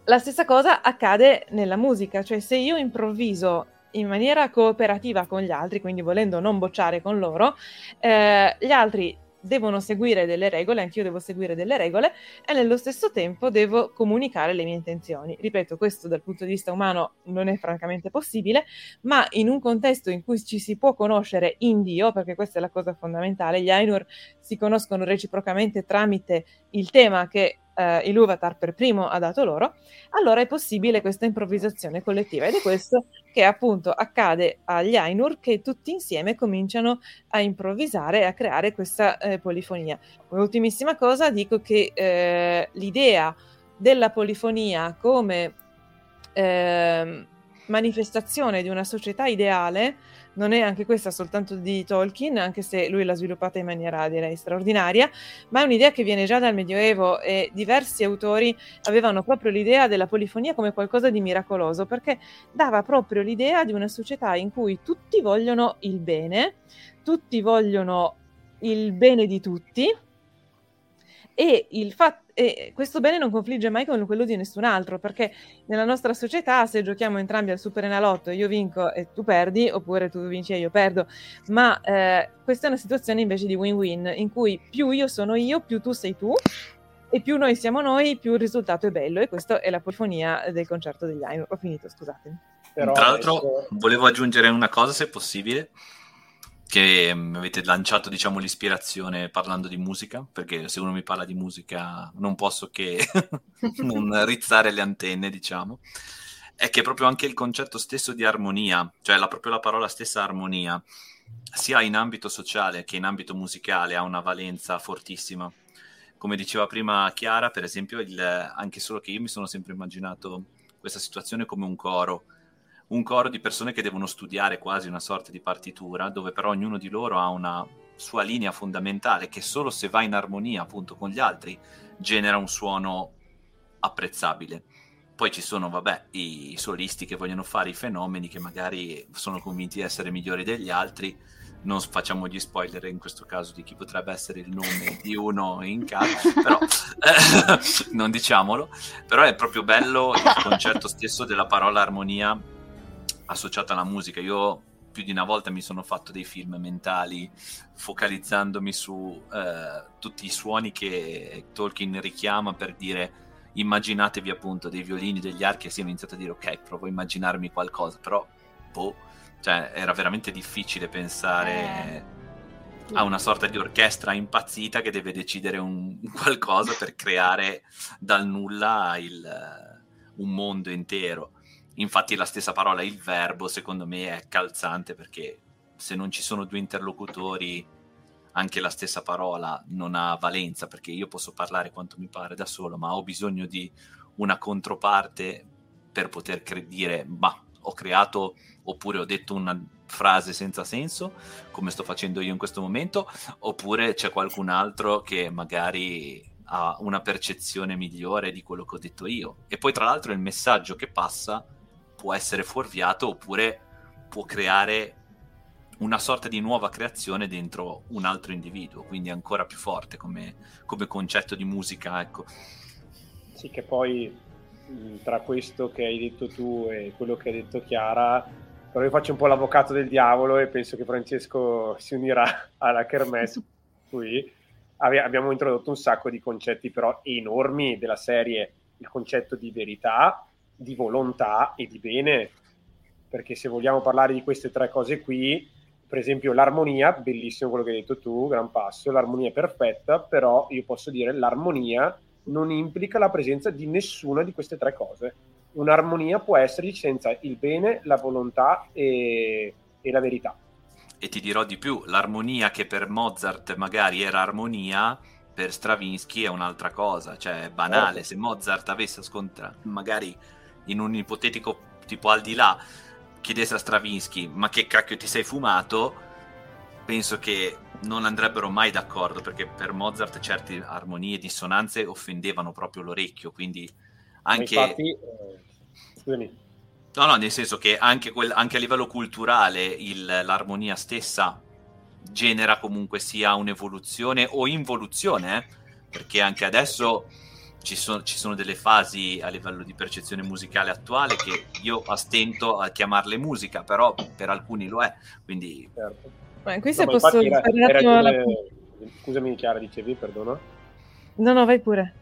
la stessa cosa accade nella musica, cioè se io improvviso in maniera cooperativa con gli altri, quindi volendo non bocciare con loro, eh, gli altri devono seguire delle regole, anch'io devo seguire delle regole e nello stesso tempo devo comunicare le mie intenzioni. Ripeto, questo dal punto di vista umano non è francamente possibile, ma in un contesto in cui ci si può conoscere in Dio, perché questa è la cosa fondamentale, gli Ainur si conoscono reciprocamente tramite il tema che eh, Iluvatar per primo ha dato loro, allora è possibile questa improvvisazione collettiva ed è questo che appunto accade agli Ainur che tutti insieme cominciano a improvvisare e a creare questa eh, polifonia. Ultimissima cosa, dico che eh, l'idea della polifonia come ehm, manifestazione di una società ideale non è anche questa soltanto di Tolkien, anche se lui l'ha sviluppata in maniera direi straordinaria, ma è un'idea che viene già dal Medioevo e diversi autori avevano proprio l'idea della polifonia come qualcosa di miracoloso, perché dava proprio l'idea di una società in cui tutti vogliono il bene, tutti vogliono il bene di tutti e il fatto e questo bene non confligge mai con quello di nessun altro, perché nella nostra società se giochiamo entrambi al Super Enalotto io vinco e tu perdi, oppure tu vinci e io perdo, ma eh, questa è una situazione invece di win-win, in cui più io sono io, più tu sei tu, e più noi siamo noi, più il risultato è bello, e questa è la polifonia del concerto degli Ainur. Ho finito, scusatemi. Però Tra l'altro adesso... volevo aggiungere una cosa, se possibile che mi avete lanciato diciamo l'ispirazione parlando di musica? Perché se uno mi parla di musica non posso che non rizzare le antenne diciamo. È che proprio anche il concetto stesso di armonia cioè la, proprio la parola stessa armonia sia in ambito sociale che in ambito musicale ha una valenza fortissima. Come diceva prima Chiara per esempio il, anche solo che io mi sono sempre immaginato questa situazione come un coro un coro di persone che devono studiare quasi una sorta di partitura, dove però ognuno di loro ha una sua linea fondamentale che solo se va in armonia appunto con gli altri genera un suono apprezzabile. Poi ci sono, vabbè, i solisti che vogliono fare i fenomeni che magari sono convinti di essere migliori degli altri. Non facciamo gli spoiler in questo caso di chi potrebbe essere il nome di uno in caso, però eh, non diciamolo. Però è proprio bello il concetto stesso della parola armonia associata alla musica. Io più di una volta mi sono fatto dei film mentali focalizzandomi su eh, tutti i suoni che Tolkien richiama per dire immaginatevi appunto dei violini, degli archi e si è iniziato a dire ok, provo a immaginarmi qualcosa, però boh, Cioè, era veramente difficile pensare Eh. a una sorta di orchestra impazzita che deve decidere un qualcosa per creare dal nulla il- un mondo intero. Infatti la stessa parola, il verbo, secondo me è calzante perché se non ci sono due interlocutori anche la stessa parola non ha valenza perché io posso parlare quanto mi pare da solo, ma ho bisogno di una controparte per poter cre- dire ma ho creato oppure ho detto una frase senza senso come sto facendo io in questo momento oppure c'è qualcun altro che magari ha una percezione migliore di quello che ho detto io. E poi tra l'altro il messaggio che passa può essere fuorviato oppure può creare una sorta di nuova creazione dentro un altro individuo, quindi ancora più forte come, come concetto di musica, ecco. Sì, che poi tra questo che hai detto tu e quello che ha detto Chiara, però io faccio un po' l'avvocato del diavolo e penso che Francesco si unirà alla kermesse qui. Abbiamo introdotto un sacco di concetti però enormi della serie, il concetto di verità, di volontà e di bene, perché se vogliamo parlare di queste tre cose qui, per esempio l'armonia, bellissimo quello che hai detto tu, gran passo, l'armonia è perfetta, però io posso dire l'armonia non implica la presenza di nessuna di queste tre cose. Un'armonia può esserci senza il bene, la volontà e, e la verità. E ti dirò di più, l'armonia che per Mozart magari era armonia, per Stravinsky è un'altra cosa, cioè è banale, Certo. se Mozart avesse ascoltato, magari in un ipotetico tipo al di là, chiedesse a Stravinsky ma che cacchio ti sei fumato, penso che non andrebbero mai d'accordo perché per Mozart certe armonie e dissonanze offendevano proprio l'orecchio, quindi anche... Infatti, eh, scusami, No, no, nel senso che anche, quel- anche a livello culturale il- l'armonia stessa genera comunque sia un'evoluzione o involuzione, eh, perché anche adesso ci, so- ci sono delle fasi a livello di percezione musicale attuale che io astento a chiamarle musica, però per alcuni lo è, quindi certo. Ma qui No, se ma posso era- fare un hai attimo la... Scusami Chiara, dicevi, perdono. No, no, vai pure.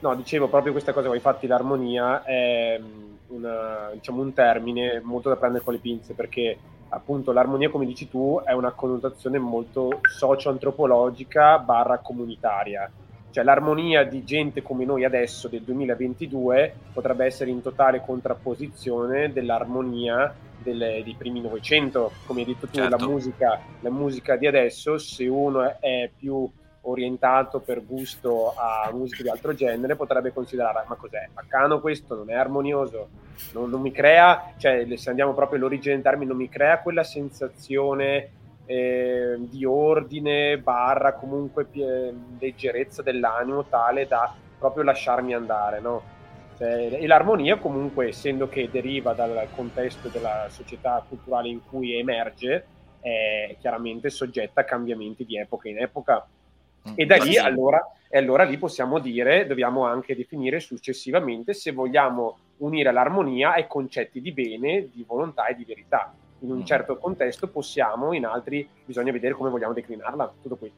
No, dicevo proprio questa cosa, infatti l'armonia è mm, una- diciamo, un termine molto da prendere con le pinze perché appunto l'armonia, come dici tu, è una connotazione molto socio-antropologica barra comunitaria. Cioè l'armonia di gente come noi adesso del 2022 potrebbe essere in totale contrapposizione dell'armonia delle- dei primi Novecento, come hai detto tu, la Certo. musica, la musica di adesso, se uno è- è più orientato per gusto a musica di altro genere potrebbe considerare ma cos'è? Baccano questo non è armonioso? Non, non mi crea cioè se andiamo proprio all'origine del termine non mi crea quella sensazione eh, di ordine barra comunque pie- leggerezza dell'animo tale da proprio lasciarmi andare no? Cioè, e l'armonia comunque essendo che deriva dal contesto della società culturale in cui emerge è chiaramente soggetta a cambiamenti di epoca in epoca e da lì allora, e allora lì possiamo dire, dobbiamo anche definire successivamente se vogliamo unire l'armonia ai concetti di bene, di volontà e di verità. In un Mm. certo contesto possiamo, in altri bisogna vedere come vogliamo declinarla. Tutto qui.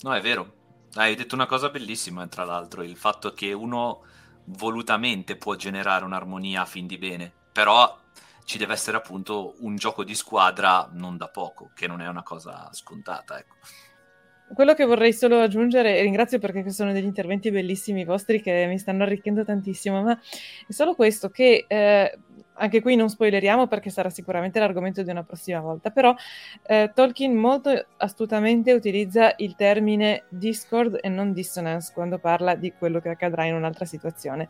No, è vero. Hai detto una cosa bellissima, tra l'altro, il fatto che uno volutamente può generare un'armonia a fin di bene, però ci deve essere appunto un gioco di squadra non da poco, che non è una cosa scontata, ecco. Quello che vorrei solo aggiungere, e ringrazio perché sono degli interventi bellissimi vostri che mi stanno arricchendo tantissimo, ma è solo questo che eh, anche qui non spoileriamo perché sarà sicuramente l'argomento di una prossima volta, però eh, Tolkien molto astutamente utilizza il termine discord e non dissonance quando parla di quello che accadrà in un'altra situazione.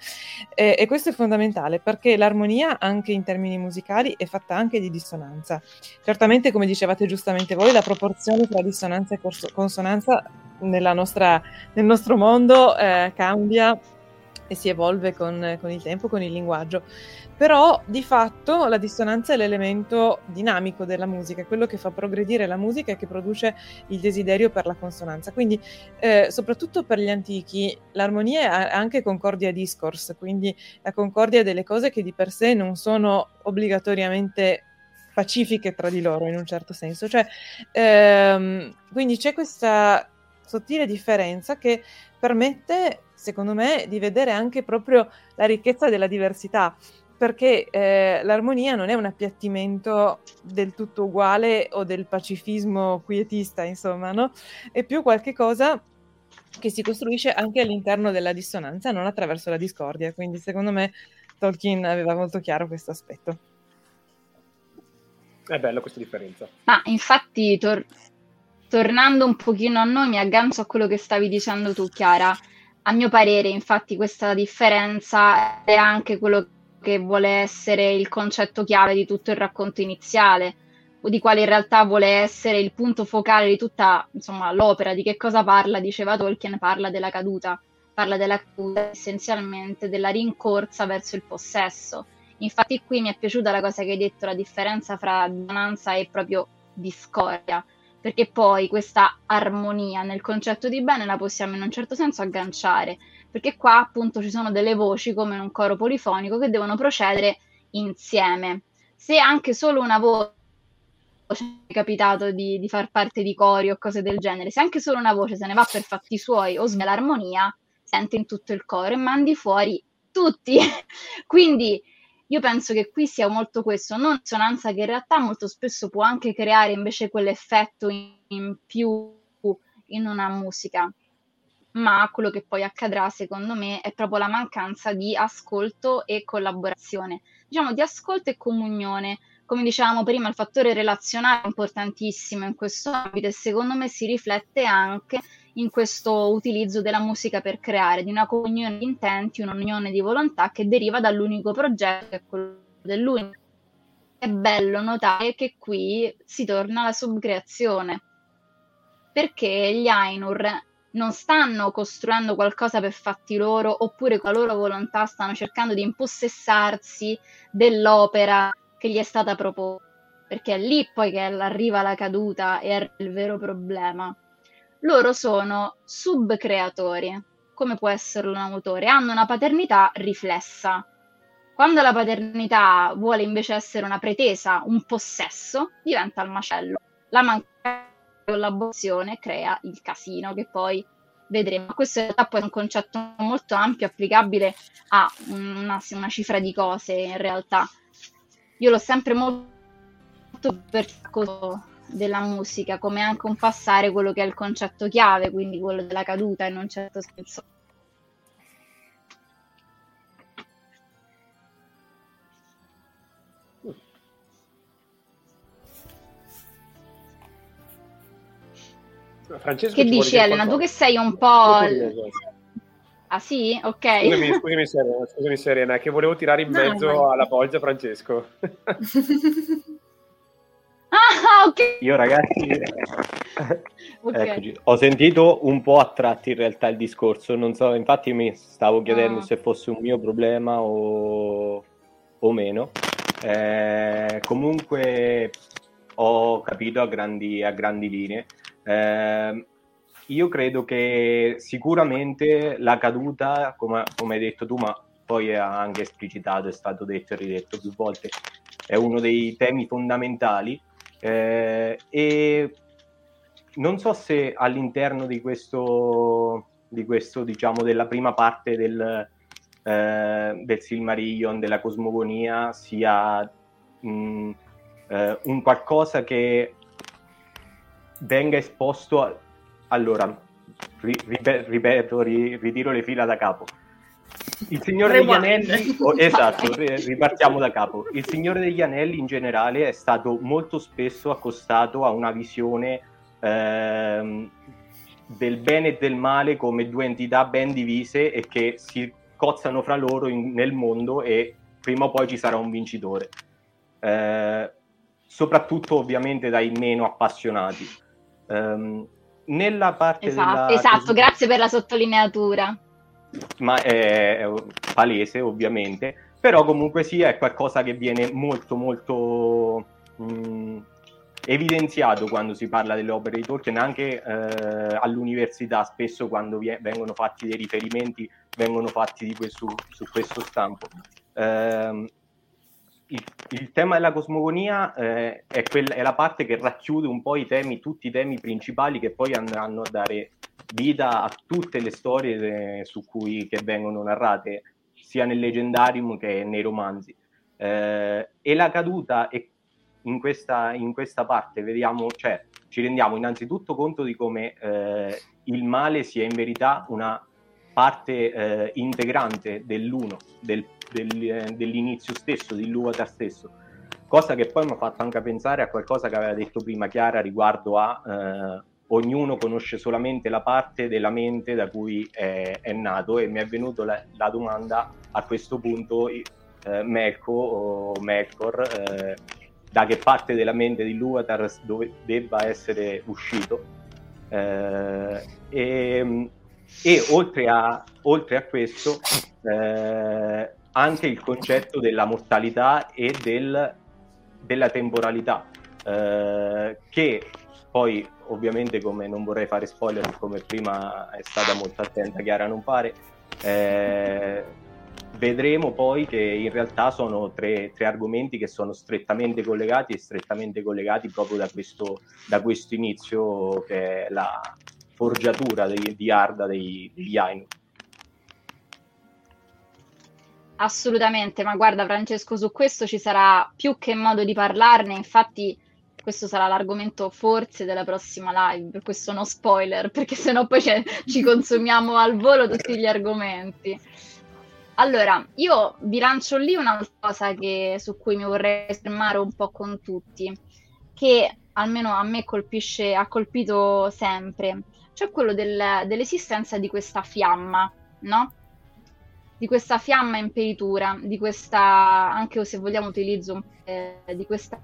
Eh, e questo è fondamentale perché l'armonia, anche in termini musicali, è fatta anche di dissonanza. Certamente, come dicevate giustamente voi, la proporzione tra dissonanza e corso- consonanza nostra- nel nostro mondo eh, cambia e si evolve con, con il tempo, con il linguaggio. Però di fatto la dissonanza è l'elemento dinamico della musica, è quello che fa progredire la musica e che produce il desiderio per la consonanza. Quindi, eh, soprattutto per gli antichi, l'armonia è anche concordia discourse, quindi la concordia delle cose che di per sé non sono obbligatoriamente pacifiche tra di loro in un certo senso. Cioè, ehm, quindi c'è questa sottile differenza che permette, secondo me, di vedere anche proprio la ricchezza della diversità. Perché eh, l'armonia non è un appiattimento del tutto uguale o del pacifismo quietista, insomma, no? È più qualche cosa che si costruisce anche all'interno della dissonanza, non attraverso la discordia. Quindi, secondo me, Tolkien aveva molto chiaro questo aspetto. È bella questa differenza. Ma infatti, tor- tornando un pochino a noi, mi aggancio a quello che stavi dicendo tu, Chiara. A mio parere, infatti, questa differenza è anche quello che vuole essere il concetto chiave di tutto il racconto iniziale, o di quale in realtà vuole essere il punto focale di tutta insomma, l'opera. Di che cosa parla? Diceva Tolkien, parla della caduta, parla della caduta essenzialmente della rincorsa verso il possesso. Infatti qui mi è piaciuta la cosa che hai detto, la differenza fra dissonanza e proprio discordia, perché poi questa armonia nel concetto di bene la possiamo in un certo senso agganciare, perché qua appunto ci sono delle voci come in un coro polifonico che devono procedere insieme. Se anche solo una voce è capitato di, di, far parte di cori o cose del genere, se anche solo una voce se ne va per fatti suoi o smela l'armonia, sente in tutto il coro e mandi fuori tutti. Quindi io penso che qui sia molto questo, non dissonanza che in realtà molto spesso può anche creare invece quell'effetto in, in più in una musica, ma quello che poi accadrà secondo me è proprio la mancanza di ascolto e collaborazione, diciamo di ascolto e comunione. Come dicevamo prima, il fattore relazionale è importantissimo in questo ambito e secondo me si riflette anche in questo utilizzo della musica per creare, di una comunione di intenti, un'unione di volontà che deriva dall'unico progetto che è quello dell'unico. È bello notare che qui si torna alla subcreazione, perché gli Ainur non stanno costruendo qualcosa per fatti loro, oppure con la loro volontà stanno cercando di impossessarsi dell'opera che gli è stata proposta, perché è lì poi che arriva la caduta e il vero problema loro sono subcreatori, come può essere un autore, hanno una paternità riflessa. Quando la paternità vuole invece essere una pretesa, un possesso, diventa il macello. La mancanza collaborazione crea il casino che poi vedremo. Questo in realtà poi è un concetto molto ampio, applicabile a una, una cifra di cose in realtà. Io l'ho sempre molto per della musica, come anche un passare quello che è il concetto chiave, quindi quello della caduta in un certo senso. Francesco che dici Elena? Tu che sei un po'... Ah sì? Ok. Scusami, scusami, Serena, scusami Serena, che volevo tirare in mezzo no, alla bolgia Francesco. Ah, ok. Io ragazzi, okay. eccoci, ho sentito un po' a tratti in realtà il discorso, non so, infatti mi stavo chiedendo ah. se fosse un mio problema o, o meno. Eh, comunque ho capito a grandi, a grandi linee. Eh, io credo che sicuramente la caduta, come, come hai detto tu, ma poi è anche esplicitato, è stato detto e ridetto più volte, è uno dei temi fondamentali. Eh, e non so se all'interno di questo, di questo diciamo, della prima parte del, eh, del Silmarillion, della cosmogonia, sia mh, eh, un qualcosa che venga esposto. A... Allora, ri, ripeto, ri, ritiro le fila da capo il Signore degli Anelli, oh, esatto, ripartiamo da capo. Il Signore degli Anelli in generale è stato molto spesso accostato a una visione ehm, del bene e del male come due entità ben divise e che si cozzano fra loro in, nel mondo e prima o poi ci sarà un vincitore. Eh, soprattutto ovviamente dai meno appassionati. Um, nella parte esatto, della... esatto, grazie per la sottolineatura ma è palese ovviamente, però comunque sia è qualcosa che viene molto molto mh, evidenziato quando si parla delle opere di Tolkien, anche eh, all'università spesso quando vi- vengono fatti dei riferimenti vengono fatti questo, su questo stampo. Eh, il, il, tema della cosmogonia eh, è, quella, è, la parte che racchiude un po' i temi, tutti i temi principali che poi andranno a dare vita a tutte le storie de, su cui, che vengono narrate sia nel leggendarium che nei romanzi. Eh, e la caduta è in questa, in questa parte vediamo, cioè, ci rendiamo innanzitutto conto di come eh, il male sia in verità una parte eh, integrante dell'uno, del, del, eh, dell'inizio stesso, dell'Uvatar stesso, cosa che poi mi ha fatto anche pensare a qualcosa che aveva detto prima Chiara riguardo a eh, ognuno conosce solamente la parte della mente da cui è, è nato e mi è venuta la, la, domanda a questo punto eh, Melko o Melkor eh, da che parte della mente di Luvatar dove debba essere uscito. Eh, e, e oltre, a, oltre a questo eh, anche il concetto della mortalità e del, della temporalità eh, che poi ovviamente come non vorrei fare spoiler come prima è stata molto attenta Chiara non fare eh, vedremo poi che in realtà sono tre, tre, argomenti che sono strettamente collegati e strettamente collegati proprio da questo, da questo inizio che è la forgiatura di, di Arda degli Ainu. Assolutamente, ma guarda Francesco, su questo ci sarà più che modo di parlarne, infatti questo sarà l'argomento forse della prossima live, per questo no spoiler, perché sennò poi ci consumiamo al volo tutti gli argomenti. Allora, io vi lancio lì un'altra cosa che, su cui mi vorrei fermare un po' con tutti, che almeno a me colpisce, ha colpito sempre, cioè quello del, dell'esistenza di questa fiamma, no? Di questa fiamma imperitura, di questa, anche se vogliamo utilizzo eh, di questa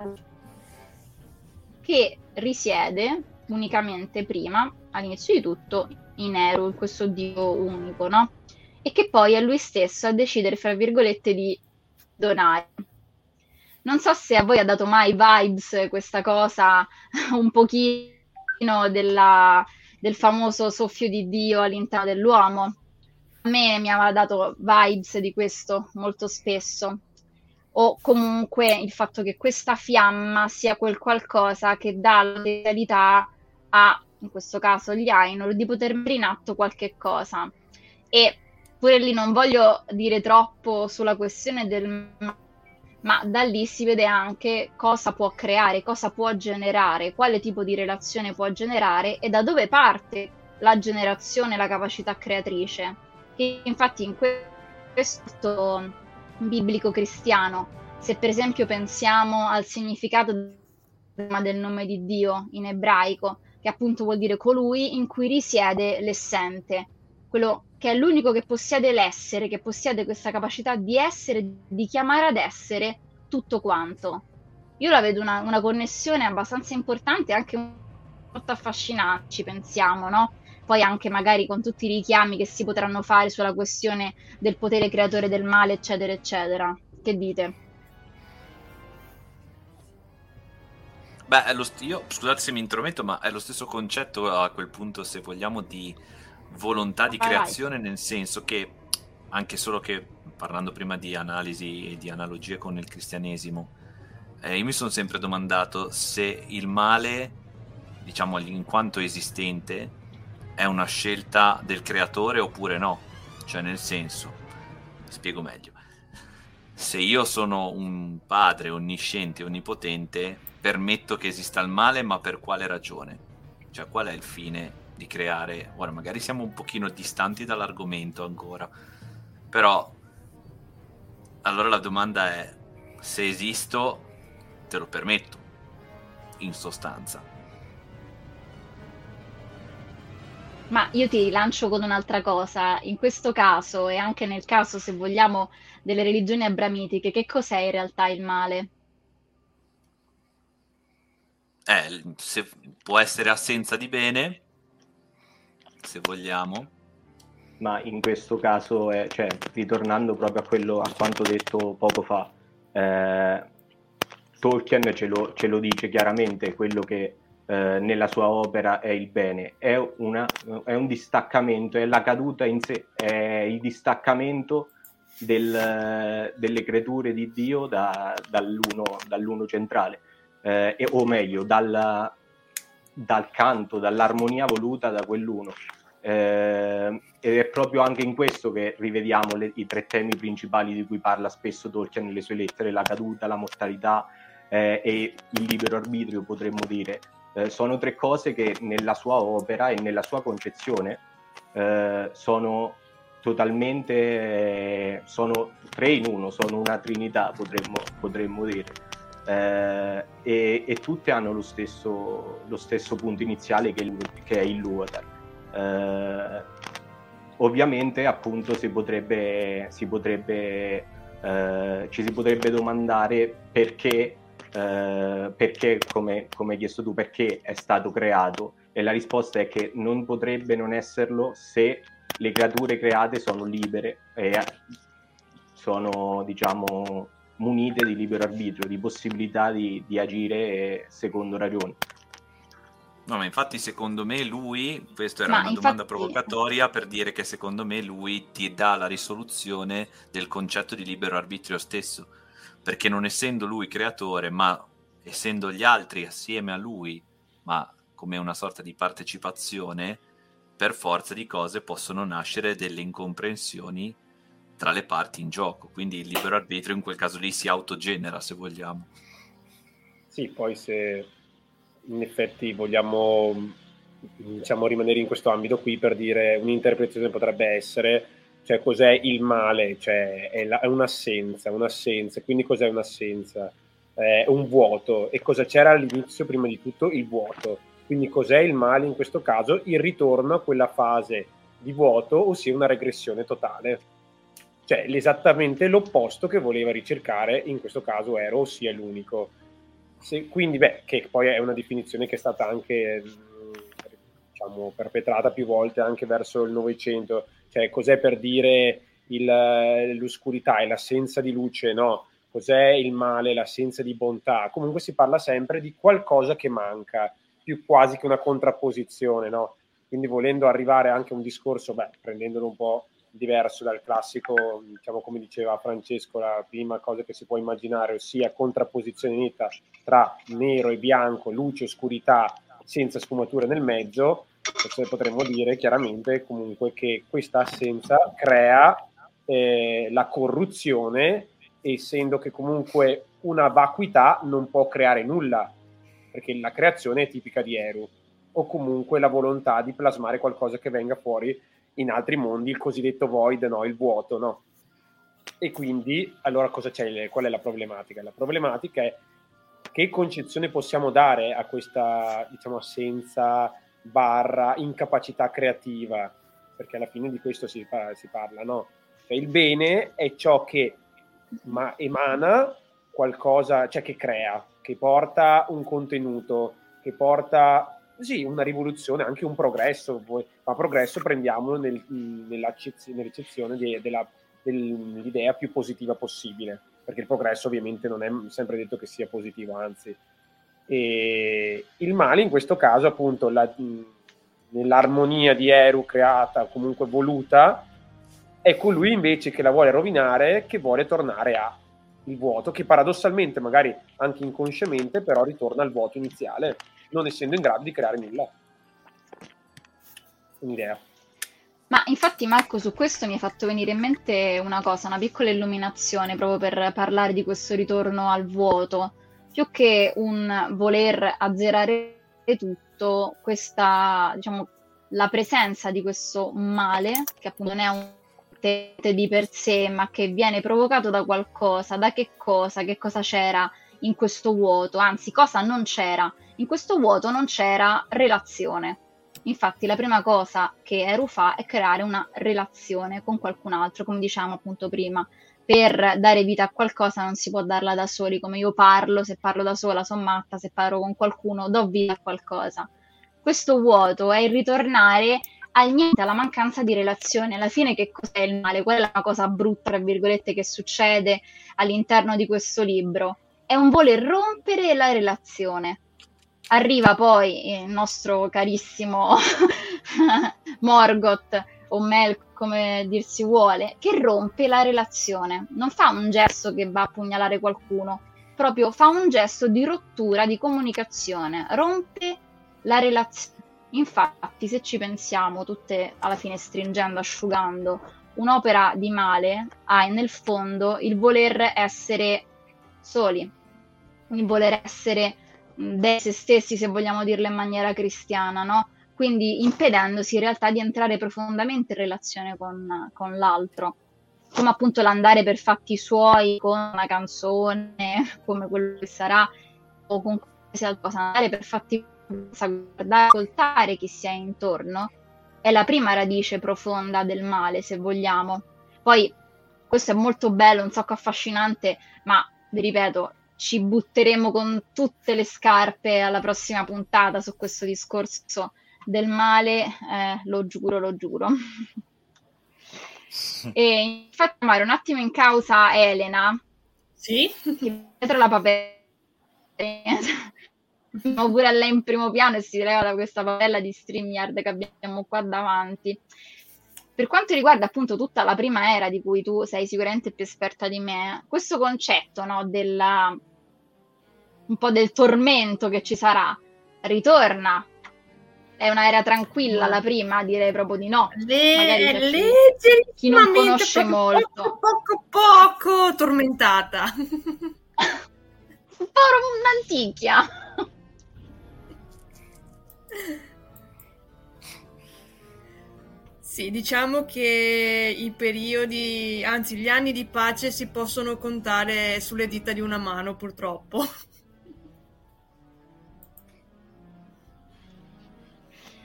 che risiede unicamente prima, all'inizio di tutto, in Eru, in questo dio unico, no? e che poi è lui stesso a decidere, fra virgolette, di donare. Non so se a voi ha dato mai vibes questa cosa un pochino della, del famoso soffio di Dio all'interno dell'uomo. A me mi aveva dato vibes di questo molto spesso. O comunque il fatto che questa fiamma sia quel qualcosa che dà la potenzialità a, in questo caso, gli Ainur di poter mettere in atto qualche cosa. E pure lì non voglio dire troppo sulla questione del ma da lì si vede anche cosa può creare, cosa può generare, quale tipo di relazione può generare e da dove parte la generazione, la capacità creatrice. Che infatti in questo biblico cristiano, se per esempio pensiamo al significato del nome di Dio in ebraico, che appunto vuol dire colui in cui risiede l'essente, quello che è l'unico che possiede l'essere, che possiede questa capacità di essere, di chiamare ad essere tutto quanto. Io la vedo una, una connessione abbastanza importante, anche molto affascinante, ci pensiamo, no? Poi anche magari con tutti i richiami che si potranno fare sulla questione del potere creatore del male, eccetera, eccetera. Che dite? Beh, st- io, scusate se mi intrometto, ma è lo stesso concetto a quel punto, se vogliamo, di volontà di creazione nel senso che anche solo che parlando prima di analisi e di analogie con il cristianesimo eh, io mi sono sempre domandato se il male diciamo in quanto esistente è una scelta del creatore oppure no cioè nel senso spiego meglio se io sono un padre onnisciente onnipotente permetto che esista il male ma per quale ragione cioè qual è il fine di creare. Ora, magari siamo un pochino distanti dall'argomento ancora, però allora la domanda è se esisto, te lo permetto, in sostanza. Ma io ti lancio con un'altra cosa. In questo caso, e anche nel caso, se vogliamo, delle religioni abramitiche, che cos'è in realtà il male? Eh, se può essere assenza di bene, se vogliamo. Ma in questo caso, è, cioè, ritornando proprio a, quello, a quanto detto poco fa, eh, Tolkien ce lo, ce lo, dice chiaramente, quello che eh, nella sua opera è il bene, è, una, è, un distaccamento, è la caduta in sé, è il distaccamento del, delle creature di Dio da, dall'uno, dall'uno, centrale, eh, o meglio, dalla, dal canto, dall'armonia voluta da quell'uno. Eh, ed è proprio anche in questo che rivediamo le, i tre temi principali di cui parla spesso Tolkien nelle sue lettere, la caduta, la mortalità eh, e il libero arbitrio, potremmo dire. Eh, sono tre cose che nella sua opera e nella sua concezione eh, sono totalmente, sono tre in uno, sono una trinità, potremmo, potremmo dire. Eh, e, e, tutte hanno lo stesso, lo stesso punto iniziale che, che è il Luotar. Eh, ovviamente appunto si potrebbe, si potrebbe eh, ci si potrebbe domandare perché, eh, perché come, come hai chiesto tu, perché è stato creato e la risposta è che non potrebbe non esserlo se le creature create sono libere e sono diciamo munite di libero arbitrio, di possibilità di, di agire secondo ragioni. No, ma infatti secondo me lui, questa era ma una infatti... domanda provocatoria per dire che secondo me lui ti dà la risoluzione del concetto di libero arbitrio stesso, perché non essendo lui creatore, ma essendo gli altri assieme a lui, ma come una sorta di partecipazione, per forza di cose possono nascere delle incomprensioni tra le parti in gioco, quindi il libero arbitrio in quel caso lì si autogenera, se vogliamo. Sì, poi se in effetti vogliamo diciamo, rimanere in questo ambito qui per dire un'interpretazione potrebbe essere cioè cos'è il male, cioè è, la, è un'assenza, un'assenza, quindi cos'è un'assenza? È un vuoto e cosa c'era all'inizio prima di tutto? Il vuoto, quindi cos'è il male in questo caso? Il ritorno a quella fase di vuoto, ossia una regressione totale, cioè esattamente l'opposto che voleva ricercare in questo caso Ero, ossia l'unico se, quindi, beh, che poi è una definizione che è stata anche diciamo, perpetrata più volte anche verso il Novecento, cioè cos'è per dire il, l'oscurità e l'assenza di luce, no? Cos'è il male, l'assenza di bontà? Comunque si parla sempre di qualcosa che manca, più quasi che una contrapposizione, no? Quindi volendo arrivare anche a un discorso, beh, prendendolo un po' diverso dal classico, diciamo come diceva Francesco, la prima cosa che si può immaginare, ossia contrapposizione netta tra nero e bianco, luce e oscurità senza sfumature nel mezzo, potremmo dire chiaramente comunque che questa assenza crea eh, la corruzione, essendo che comunque una vacuità non può creare nulla, perché la creazione è tipica di Eru, o comunque la volontà di plasmare qualcosa che venga fuori in altri mondi il cosiddetto void, no? il vuoto. No? E quindi, allora cosa c'è? Qual è la problematica? La problematica è che concezione possiamo dare a questa diciamo, assenza barra incapacità creativa? Perché alla fine di questo si, si parla, no? Cioè, il bene è ciò che ma emana qualcosa, cioè che crea, che porta un contenuto, che porta sì, una rivoluzione, anche un progresso, ma progresso prendiamolo nel, nell'eccezione de, della, dell'idea più positiva possibile, perché il progresso ovviamente non è sempre detto che sia positivo, anzi. E il male in questo caso, appunto, la, nell'armonia di Eru creata, comunque voluta, è colui invece che la vuole rovinare, che vuole tornare a il vuoto, che paradossalmente, magari anche inconsciamente, però ritorna al vuoto iniziale non essendo in grado di creare nulla. Un'idea. Ma infatti Marco su questo mi ha fatto venire in mente una cosa, una piccola illuminazione proprio per parlare di questo ritorno al vuoto. Più che un voler azzerare tutto, questa, diciamo, la presenza di questo male, che appunto non è un tete di per sé, ma che viene provocato da qualcosa, da che cosa, che cosa c'era in questo vuoto, anzi cosa non c'era. In questo vuoto non c'era relazione. Infatti la prima cosa che Eru fa è creare una relazione con qualcun altro, come diciamo appunto prima. Per dare vita a qualcosa non si può darla da soli, come io parlo, se parlo da sola sono matta, se parlo con qualcuno do vita a qualcosa. Questo vuoto è il ritornare al niente, alla mancanza di relazione. Alla fine che cos'è il male? Qual è la cosa brutta, tra virgolette, che succede all'interno di questo libro? È un voler rompere la relazione Arriva poi il nostro carissimo Morgoth o Mel, come dir si vuole, che rompe la relazione. Non fa un gesto che va a pugnalare qualcuno, proprio fa un gesto di rottura di comunicazione, rompe la relazione. Infatti, se ci pensiamo, tutte alla fine stringendo, asciugando, un'opera di male ha nel fondo il voler essere soli, il voler essere dei se stessi, se vogliamo dirlo in maniera cristiana, no? Quindi impedendosi in realtà di entrare profondamente in relazione con, con l'altro, come appunto l'andare per fatti suoi con una canzone, come quello che sarà, o con qualsiasi cosa, andare per fatti guardare, ascoltare chi si è intorno, è la prima radice profonda del male, se vogliamo. Poi questo è molto bello, un sacco affascinante, ma vi ripeto, ci butteremo con tutte le scarpe alla prossima puntata su questo discorso del male, eh, lo giuro, lo giuro. e infatti, Mario, un attimo in causa Elena. Sì? Dietro la papera. pure a lei in primo piano e si leva da questa papella di StreamYard che abbiamo qua davanti. Per quanto riguarda appunto tutta la prima era di cui tu sei sicuramente più esperta di me, questo concetto no, della un po' del tormento che ci sarà, ritorna. È un'era tranquilla la prima, direi proprio di no. Le- chi, chi non conosce molto. Poco, poco, poco tormentata. un po' un'antichia. Sì, diciamo che i periodi, anzi gli anni di pace si possono contare sulle dita di una mano, purtroppo.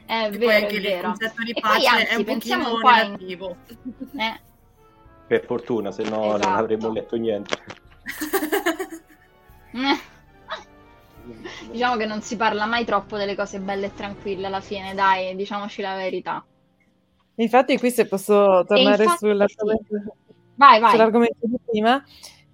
È Che vero, poi è anche lì il vero. concetto di pace poi, anzi, è un pochino un po' in- relativo. Eh, Per fortuna, se no Esatto. non avremmo letto niente. Diciamo che non si parla mai troppo delle cose belle e tranquille alla fine, dai, diciamoci la verità. Infatti, qui se posso tornare infatti, sull'argomento, Vai, vai. sull'argomento di prima,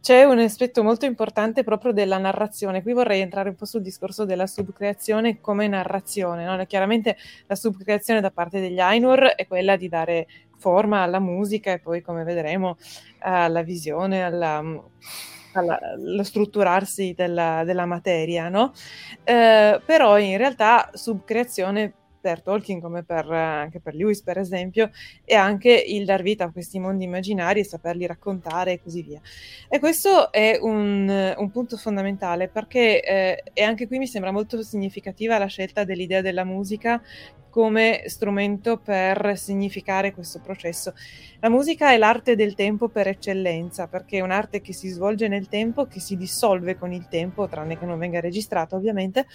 c'è un aspetto molto importante proprio della narrazione. Qui vorrei entrare un po' sul discorso della subcreazione come narrazione. no? Chiaramente la subcreazione da parte degli Ainur è quella di dare forma alla musica e poi, come vedremo, alla visione, alla, alla- allo strutturarsi della, della materia, no? Eh, però in realtà subcreazione per Tolkien come per, eh, anche per Lewis per esempio è anche il dar vita a questi mondi immaginari e saperli raccontare e così via. E questo è un, un punto fondamentale perché eh, e anche qui mi sembra molto significativa la scelta dell'idea della musica come strumento per significare questo processo. La musica è l'arte del tempo per eccellenza, perché è un'arte che si svolge nel tempo, che si dissolve con il tempo, tranne che non venga registrata ovviamente,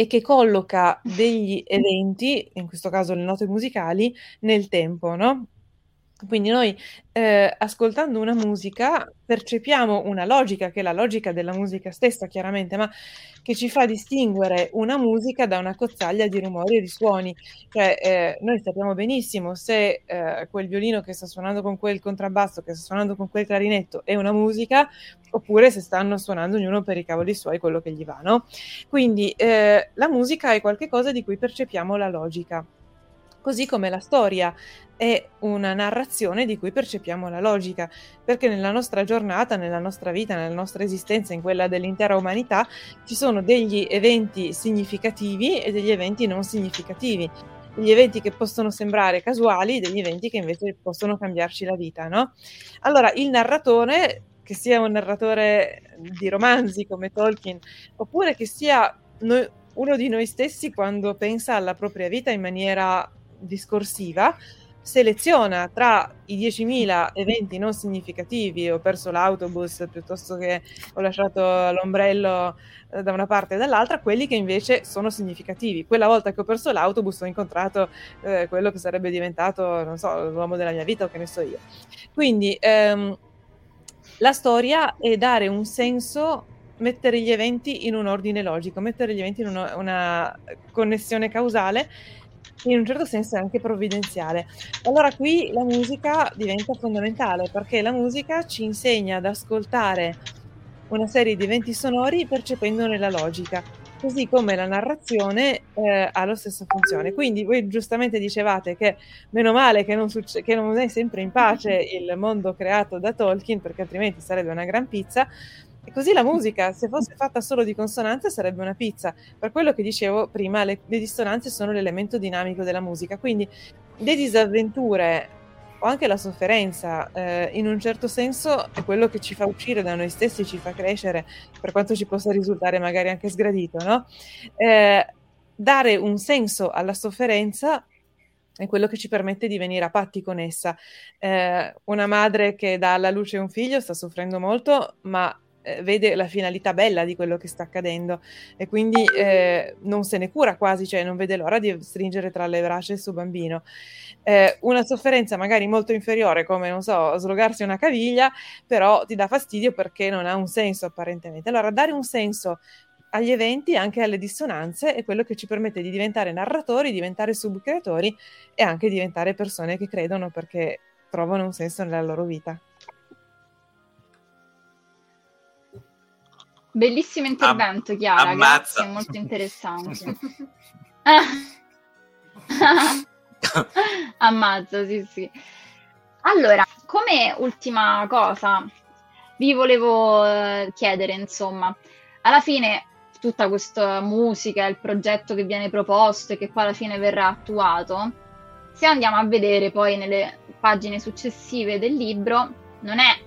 e che colloca degli eventi, in questo caso le note musicali, nel tempo, no? Quindi noi eh, ascoltando una musica percepiamo una logica, che è la logica della musica stessa, chiaramente, ma che ci fa distinguere una musica da una cozzaglia di rumori e di suoni. Cioè, eh, noi sappiamo benissimo se eh, quel violino che sta suonando con quel contrabbasso, che sta suonando con quel clarinetto è una musica, oppure se stanno suonando ognuno per i cavoli suoi quello che gli va, no? Quindi eh, la musica è qualcosa di cui percepiamo la logica. Così come la storia è una narrazione di cui percepiamo la logica, perché nella nostra giornata, nella nostra vita, nella nostra esistenza, in quella dell'intera umanità, ci sono degli eventi significativi e degli eventi non significativi, degli eventi che possono sembrare casuali, degli eventi che invece possono cambiarci la vita, no? Allora, il narratore, che sia un narratore di romanzi come Tolkien, oppure che sia noi- uno di noi stessi quando pensa alla propria vita in maniera discorsiva, seleziona tra i 10.000 eventi non significativi, ho perso l'autobus piuttosto che ho lasciato l'ombrello eh, da una parte e dall'altra, quelli che invece sono significativi. Quella volta che ho perso l'autobus ho incontrato eh, quello che sarebbe diventato, non so, l'uomo della mia vita o che ne so io. Quindi ehm, la storia è dare un senso, mettere gli eventi in un ordine logico, mettere gli eventi in una, una connessione causale in un certo senso è anche provvidenziale. Allora qui la musica diventa fondamentale perché la musica ci insegna ad ascoltare una serie di eventi sonori percependone la logica, così come la narrazione eh, ha la stessa funzione. Quindi voi giustamente dicevate che meno male che non, succe- che non è sempre in pace il mondo creato da Tolkien, perché altrimenti sarebbe una gran pizza. E così la musica, se fosse fatta solo di consonanze, sarebbe una pizza. Per quello che dicevo prima, le, le dissonanze sono l'elemento dinamico della musica. Quindi le disavventure o anche la sofferenza, eh, in un certo senso, è quello che ci fa uscire da noi stessi, ci fa crescere, per quanto ci possa risultare magari anche sgradito, no? Eh, dare un senso alla sofferenza è quello che ci permette di venire a patti con essa. Eh, una madre che dà alla luce un figlio sta soffrendo molto, ma eh, vede la finalità bella di quello che sta accadendo e quindi eh, non se ne cura quasi, cioè non vede l'ora di stringere tra le braccia il suo bambino. Eh, una sofferenza magari molto inferiore, come non so, slogarsi una caviglia, però ti dà fastidio perché non ha un senso apparentemente. Allora, dare un senso agli eventi, anche alle dissonanze, è quello che ci permette di diventare narratori, diventare subcreatori e anche diventare persone che credono perché trovano un senso nella loro vita. Bellissimo intervento, Am- Chiara, ammazza. grazie, molto interessante. ammazza, sì, sì. Allora, come ultima cosa, vi volevo eh, chiedere, insomma, alla fine tutta questa musica, il progetto che viene proposto e che poi alla fine verrà attuato, se andiamo a vedere poi nelle pagine successive del libro, non è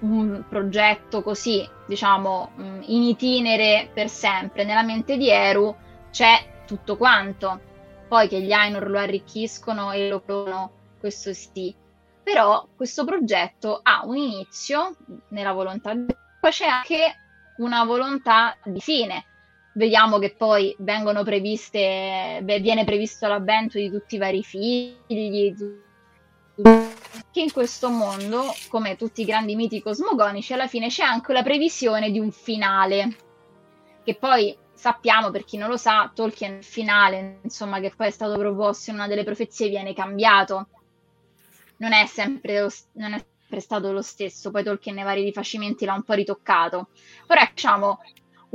un progetto così, diciamo, mm, in itinere per sempre. Nella mente di Eru c'è tutto quanto. Poi che gli Ainur lo arricchiscono e lo clonano, questo sì. Però questo progetto ha un inizio nella volontà di poi c'è anche una volontà di fine. Vediamo che poi vengono previste, beh, viene previsto l'avvento di tutti i vari figli, che in questo mondo, come tutti i grandi miti cosmogonici, alla fine c'è anche la previsione di un finale, che poi sappiamo, per chi non lo sa, Tolkien il finale, insomma, che poi è stato proposto in una delle profezie, viene cambiato. Non è sempre, non è sempre stato lo stesso, poi Tolkien nei vari rifacimenti l'ha un po' ritoccato. Ora diciamo,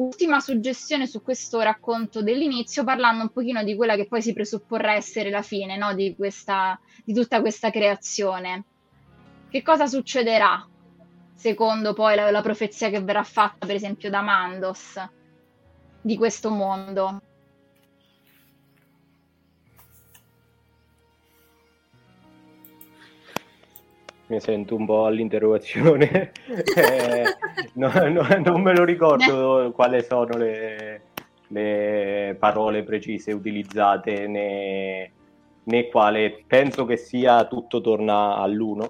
ultima suggestione su questo racconto dell'inizio, parlando un pochino di quella che poi si presupporrà essere la fine no? di, questa, di tutta questa creazione. Che cosa succederà secondo poi la, la profezia che verrà fatta, per esempio, da Mandos di questo mondo? Mi sento un po' all'interrogazione, eh, no, no, non me lo ricordo quali sono le, le parole precise utilizzate né, né, quale, penso che sia tutto torna all'uno.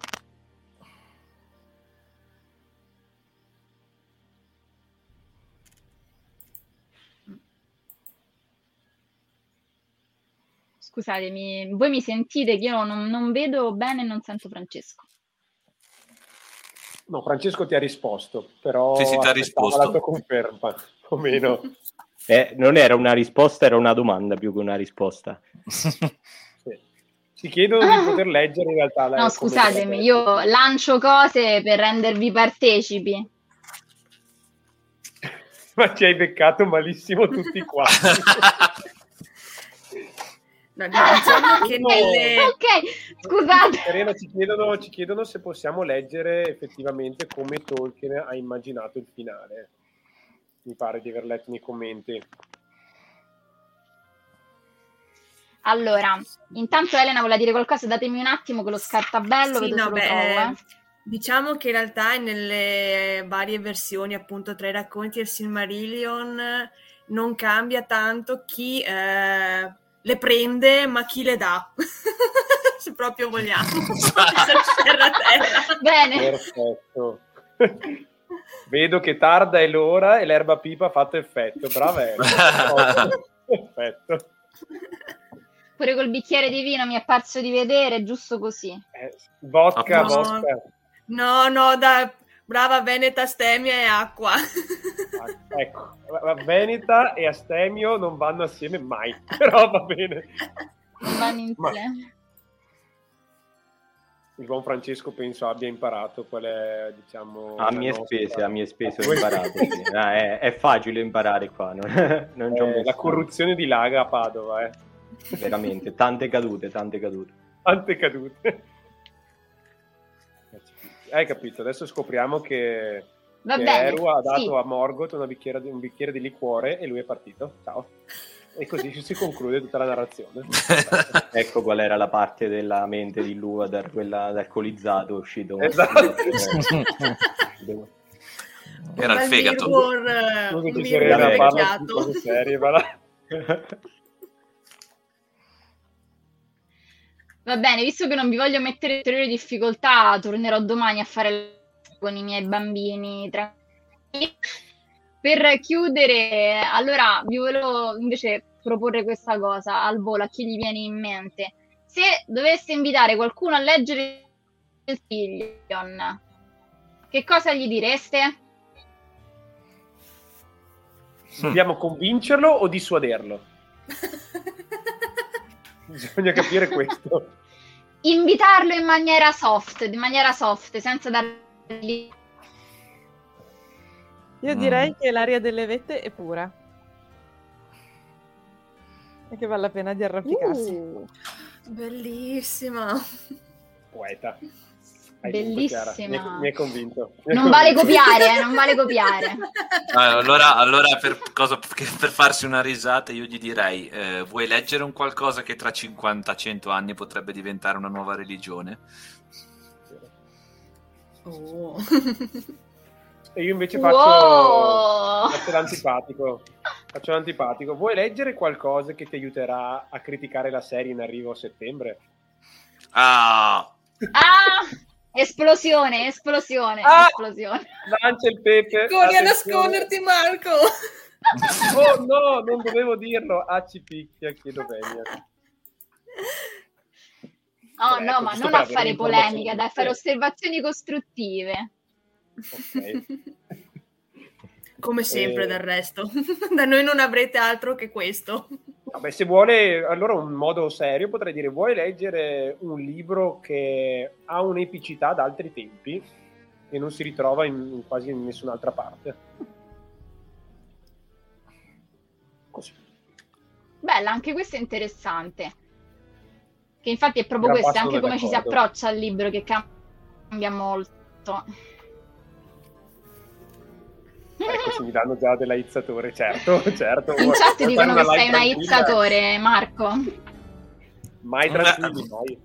Scusatemi, voi mi sentite che io non, non vedo bene e non sento Francesco. No, Francesco ti ha risposto, però sì, sì, ti ha risposto. la tua conferma, o meno. Eh, non era una risposta, era una domanda più che una risposta. sì. Ci chiedono di poter leggere in realtà. No, scusatemi, io lancio cose per rendervi partecipi. Ma ci hai beccato malissimo tutti quanti. Diciamo che nelle... ok, scusate. Serena, ci chiedono, ci chiedono se possiamo leggere effettivamente come Tolkien ha immaginato il finale. Mi pare di aver letto nei commenti. Allora, intanto Elena vuole dire qualcosa, datemi un attimo che lo scartabello sì, no, beh, trovo, eh. Diciamo che in realtà nelle varie versioni, appunto, tra i racconti del Silmarillion non cambia tanto chi eh, le prende, ma chi le dà? Se proprio vogliamo. terra terra. Bene. Perfetto. Vedo che tarda è l'ora e l'erba pipa ha fatto effetto. Brava Perfetto. Pure col bicchiere di vino mi è parso di vedere, giusto così. Eh, vodka, no, vodka. No, no, da brava Veneta, Stemia e acqua. ecco, Veneta e Astemio non vanno assieme mai, però va bene. Non vanno insieme. Il buon Francesco penso abbia imparato qual è, diciamo... A mie nostra... spese, a mie spese ho imparato. sì. ah, è, è, facile imparare qua. Non, non eh, la corruzione di Laga a Padova, eh. Veramente, tante cadute, tante cadute. Tante cadute. Hai capito? Adesso scopriamo che Va che bene. Eru ha dato sì. a Morgoth una bicchiere di- un bicchiere di liquore e lui è partito. Ciao. E così si conclude tutta la narrazione. Ecco qual era la parte della mente di Luvadar, quella alcolizzato uscito. Esatto. Era il fegato. eh, Scusa, Serena, parla serie, ma la- Va bene, visto che non vi voglio mettere in ulteriori difficoltà, tornerò domani a fare con i miei bambini tranquilli. Per chiudere, allora vi volevo invece proporre questa cosa al volo, a chi gli viene in mente. Se doveste invitare qualcuno a leggere il Sillion, che cosa gli direste? Dobbiamo convincerlo o dissuaderlo? Bisogna capire questo. Invitarlo in maniera soft, in maniera soft, senza dargli Io Mm. direi che l'aria delle vette è pura. E che vale la pena di arrampicarsi. Uh, Bellissima. Poeta. Hai vinto, Chiara. Mi Bellissima. Mi hai convinto. Mi Non vale convinto. copiare, eh, non vale copiare. Ah, allora, allora per, cosa- per farsi una risata io gli direi, eh, vuoi leggere un qualcosa che tra 50-100 anni potrebbe diventare una nuova religione? Oh. E io invece faccio, Wow! faccio l'antipatico. Faccio l'antipatico. Vuoi leggere qualcosa che ti aiuterà a criticare la serie in arrivo a settembre? Ah, Ah! Esplosione, esplosione, Ah! esplosione. Lancia il pepe. Corri attenzione. nasconderti, Marco. Oh no, non dovevo dirlo. Ah, ci picchia, chiedo bene. Oh Ecco, no, ma giusto non a fare polemica, dai, a fare osservazioni costruttive. Ok. Come sempre Eh. del resto. Da noi non avrete altro che questo. Vabbè, se vuole, allora un modo serio potrei dire: vuoi leggere un libro che ha un'epicità da altri tempi e non si ritrova in, in quasi in nessun'altra parte? Così. Bella, anche questo è interessante. Che infatti è proprio questo, anche come ci si d'accordo. approccia al libro che cambia molto. Ecco, se mi danno già della izzatore, certo, certo. In chat dicono che sei live una tranquilla? izzatore, Marco. Mai tranquilli, mai.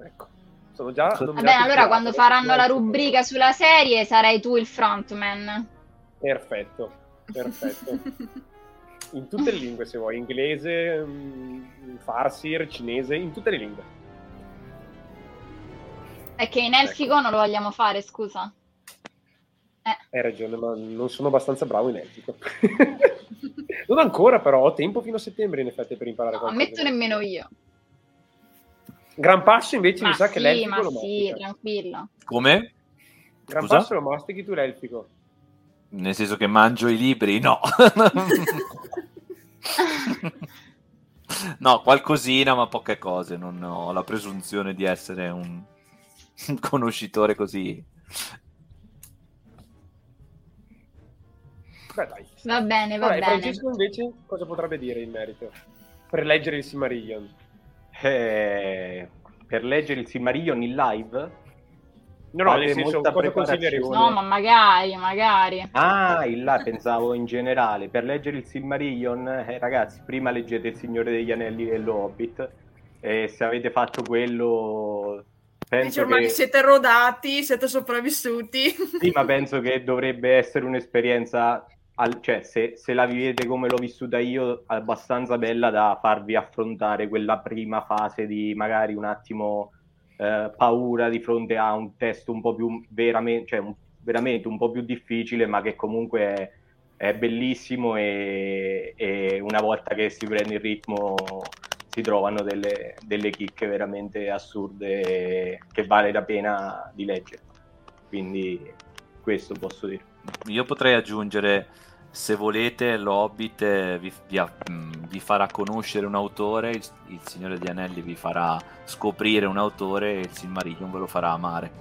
Ecco, sono già... Va nominato bene, allora quando faranno la rubrica sulla serie sarai tu il frontman. Perfetto, perfetto. In tutte le lingue, se vuoi, inglese, mm, farsir, cinese, in tutte le lingue. È che in elfico Ecco. non lo vogliamo fare, scusa. Hai ragione, ma non sono abbastanza bravo in elfico. non ancora, però ho tempo fino a settembre, in effetti, per imparare No, qualcosa. ammetto nemmeno io. Gran passo, invece, Ma mi sa che l'elfico ma lo sì, mastica. tranquillo. come? Gran Scusa? passo lo mastichi tu l'elfico. Nel senso che mangio i libri? No. no, qualcosina, ma poche cose. Non ho la presunzione di essere un conoscitore così. Beh, dai. Va bene, va Vabbè, bene. Francesco, invece, cosa potrebbe dire in merito? Per leggere il Silmarillion. Eh, per leggere il Silmarillion in live? No, no, nel senso, cosa consiglieresti? No, ma magari, magari. Ah, in là pensavo in generale. Per leggere il Silmarillion, eh, ragazzi, prima leggete Il Signore degli Anelli e lo Hobbit. E se avete fatto quello, Dice penso ormai che, siete rodati, siete sopravvissuti. sì, ma penso che dovrebbe essere un'esperienza, al- cioè se, se la vivete come l'ho vissuta io, abbastanza bella da farvi affrontare quella prima fase di magari un attimo eh, paura di fronte a un testo un po' più veramente, cioè un- veramente un po' più difficile, ma che comunque è, è bellissimo e, e una volta che si prende il ritmo si trovano delle, delle chicche veramente assurde che vale la pena di leggere. Quindi questo posso dire. Io potrei aggiungere, se volete, l'Hobbit vi, vi mh, vi farà conoscere un autore, il, il Signore degli Anelli vi farà scoprire un autore e il Silmarillion ve lo farà amare.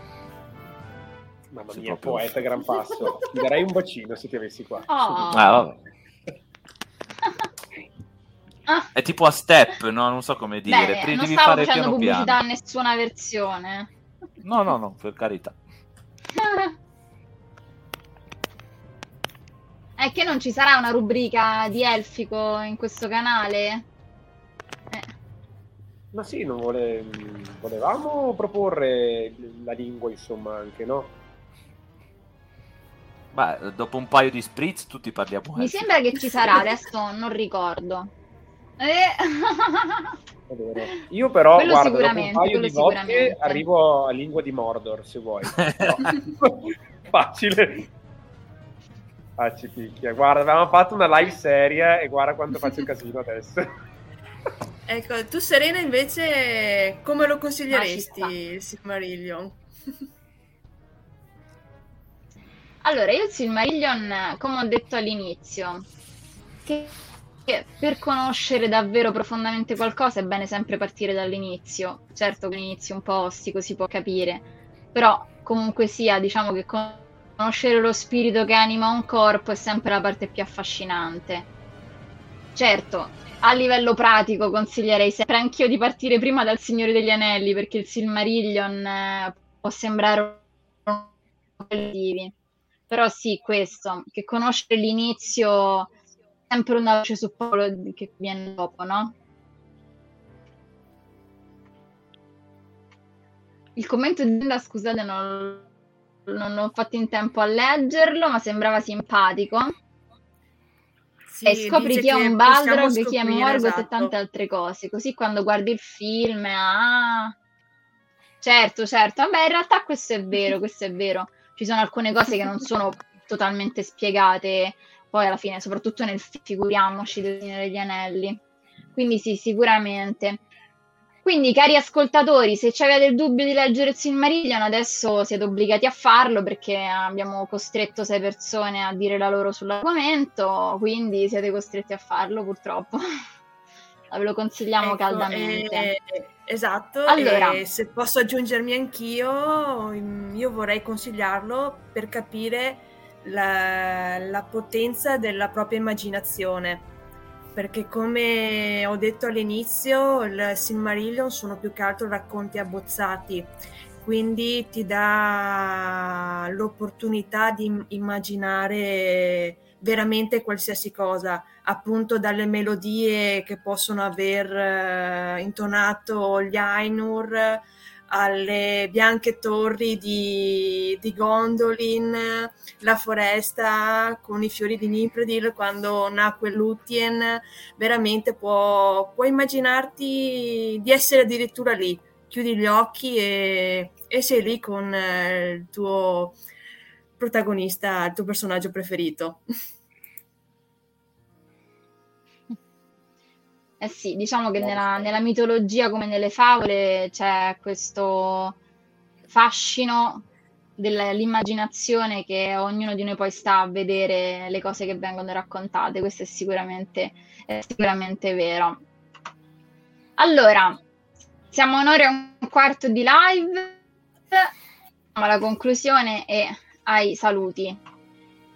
Mamma mia, proprio. poeta, gran passo. Ti darei un bacino se ti avessi qua. Oh. Ah, vabbè. Ah, È tipo a step, no? Non so come dire. bene, Pri- non devi stavo fare facendo piano pubblicità piano. a nessuna versione. No, no, no, per carità. È che non ci sarà una rubrica di elfico in questo canale? Eh. Ma sì, non vole... volevamo proporre la lingua, insomma, anche, no? Ma dopo un paio di spritz tutti parliamo Mi elfico. sembra che ci sarà, adesso non ricordo. Eh. Vero. Io però, Quello guarda, dopo un paio di sicuramente. arrivo a lingua di Mordor, se vuoi. No. Facile. Ah, ci picchia. Guarda, avevamo fatto una live seria e guarda quanto faccio casino adesso. Ecco, tu Serena invece come lo consiglieresti sta. il Silmarillion? Allora, io il Silmarillion, come ho detto all'inizio, che per conoscere davvero profondamente qualcosa è bene sempre partire dall'inizio. Certo che l'inizio un po' ostico si può capire, però comunque sia, diciamo che conoscere lo spirito che anima un corpo è sempre la parte più affascinante. Certo, a livello pratico consiglierei sempre anch'io di partire prima dal Signore degli Anelli, perché il Silmarillion eh, può sembrare un però sì, questo, che conoscere l'inizio è sempre una voce su quello che viene dopo, no? Il commento di Linda, scusate, non, non ho fatto in tempo a leggerlo, ma sembrava simpatico. Sì, e scopri chi è un Balrog, chi è Morgoth e esatto. tante altre cose. Così quando guardi il film, ah... Certo, certo. Vabbè, in realtà questo è vero, questo è vero. Ci sono alcune cose che non sono totalmente spiegate, poi alla fine, soprattutto nel figuriamoci del Signore degli Anelli. Quindi sì, sicuramente. Quindi, cari ascoltatori, se avete il dubbio di leggere il Silmarillion, adesso siete obbligati a farlo perché abbiamo costretto sei persone a dire la loro sull'argomento, quindi siete costretti a farlo purtroppo. Ve lo consigliamo Ecco, caldamente. eh, esatto, Allora. e se posso aggiungermi anch'io, mm, io vorrei consigliarlo per capire la, la potenza della propria immaginazione. Perché come ho detto all'inizio, il Silmarillion sono più che altro racconti abbozzati, quindi ti dà l'opportunità di im- immaginare veramente qualsiasi cosa, appunto dalle melodie che possono aver eh, intonato gli Ainur alle bianche torri di, di Gondolin, la foresta con i fiori di Nipredil quando nacque Lúthien, veramente può, puoi immaginarti di essere addirittura lì, chiudi gli occhi e, e sei lì con eh, il tuo protagonista, il tuo personaggio preferito. Eh sì, diciamo che nella, nella mitologia come nelle favole c'è questo fascino dell'immaginazione che ognuno di noi poi sta a vedere le cose che vengono raccontate, questo è sicuramente, è sicuramente vero. Allora, siamo a un'ora e un quarto di live, siamo alla conclusione e ai saluti.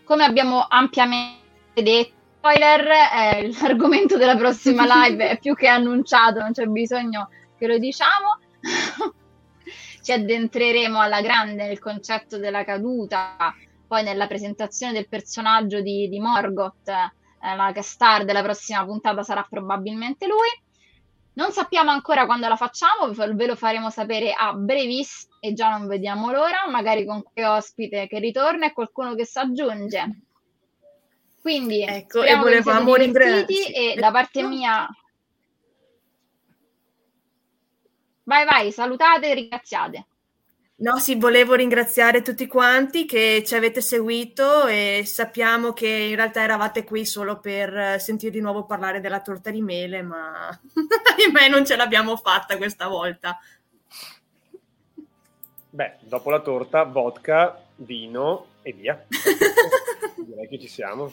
Come abbiamo ampiamente detto, spoiler, eh, l'argomento della prossima live è più che annunciato, non c'è bisogno che lo diciamo. Ci addentreremo alla grande nel concetto della caduta, poi nella presentazione del personaggio di, di Morgoth, eh, la star della prossima puntata sarà probabilmente lui. Non sappiamo ancora quando la facciamo, ve lo faremo sapere a brevissimo e già non vediamo l'ora, magari con qualche ospite che ritorna e qualcuno che si aggiunge. Quindi Ecco, e volevamo siate ringra- divertiti sì. e da parte mia Vai, vai, salutate e ringraziate. No, sì, volevo ringraziare tutti quanti che ci avete seguito e sappiamo che in realtà eravate qui solo per eh, sentire di nuovo parlare della torta di mele, ma ahimè non ce l'abbiamo fatta questa volta. Beh, dopo la torta, vodka, vino e via. Direi che ci siamo.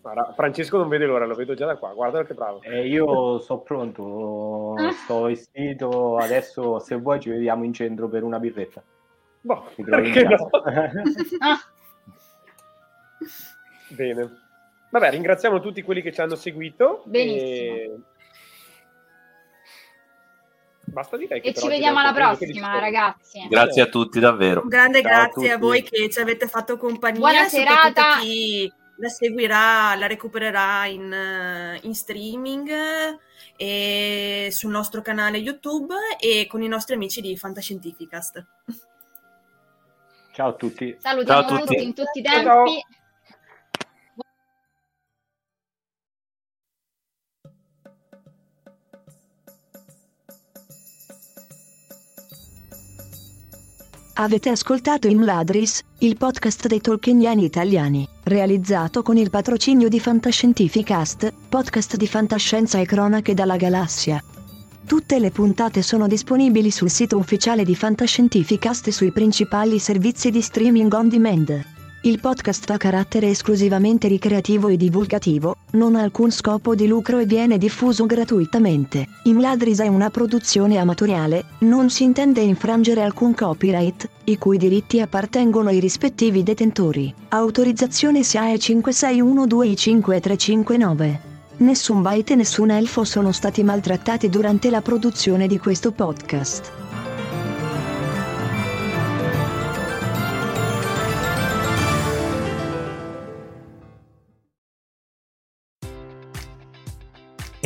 Guarda, Francesco non vede l'ora, lo vedo già da qua. Guarda che bravo. Eh, io sono pronto, sto vestito, adesso se vuoi ci vediamo in centro per una birretta. Boh, perché no? Ah, Bene. Vabbè, ringraziamo tutti quelli che ci hanno seguito. Benissimo. e Basta dire che E ci vediamo alla prossima, ragazzi. Grazie a tutti, davvero. Un grande Ciao a grazie a, tutti. voi che ci avete fatto compagnia. Buona soprattutto serata. chi la seguirà, la recupererà in, eh, in streaming eh, e sul nostro canale YouTube e con i nostri amici di Fantascientificast. Ciao a tutti. Salutiamo Ciao a tutti. tutti in tutti i Ciao, ciao. Avete ascoltato Imladris, il podcast dei tolkieniani italiani, realizzato con il patrocinio di Fantascientificast, podcast di fantascienza e cronache dalla galassia. Tutte le puntate sono disponibili sul sito ufficiale di Fantascientificast e sui principali servizi di streaming on demand. Il podcast ha carattere esclusivamente ricreativo e divulgativo, non ha alcun scopo di lucro e viene diffuso gratuitamente. Imladris è una produzione amatoriale, non si intende infrangere alcun copyright, i cui diritti appartengono ai rispettivi detentori. Autorizzazione SIAE 5612I5359. Nessun byte e nessun elfo sono stati maltrattati durante la produzione di questo podcast.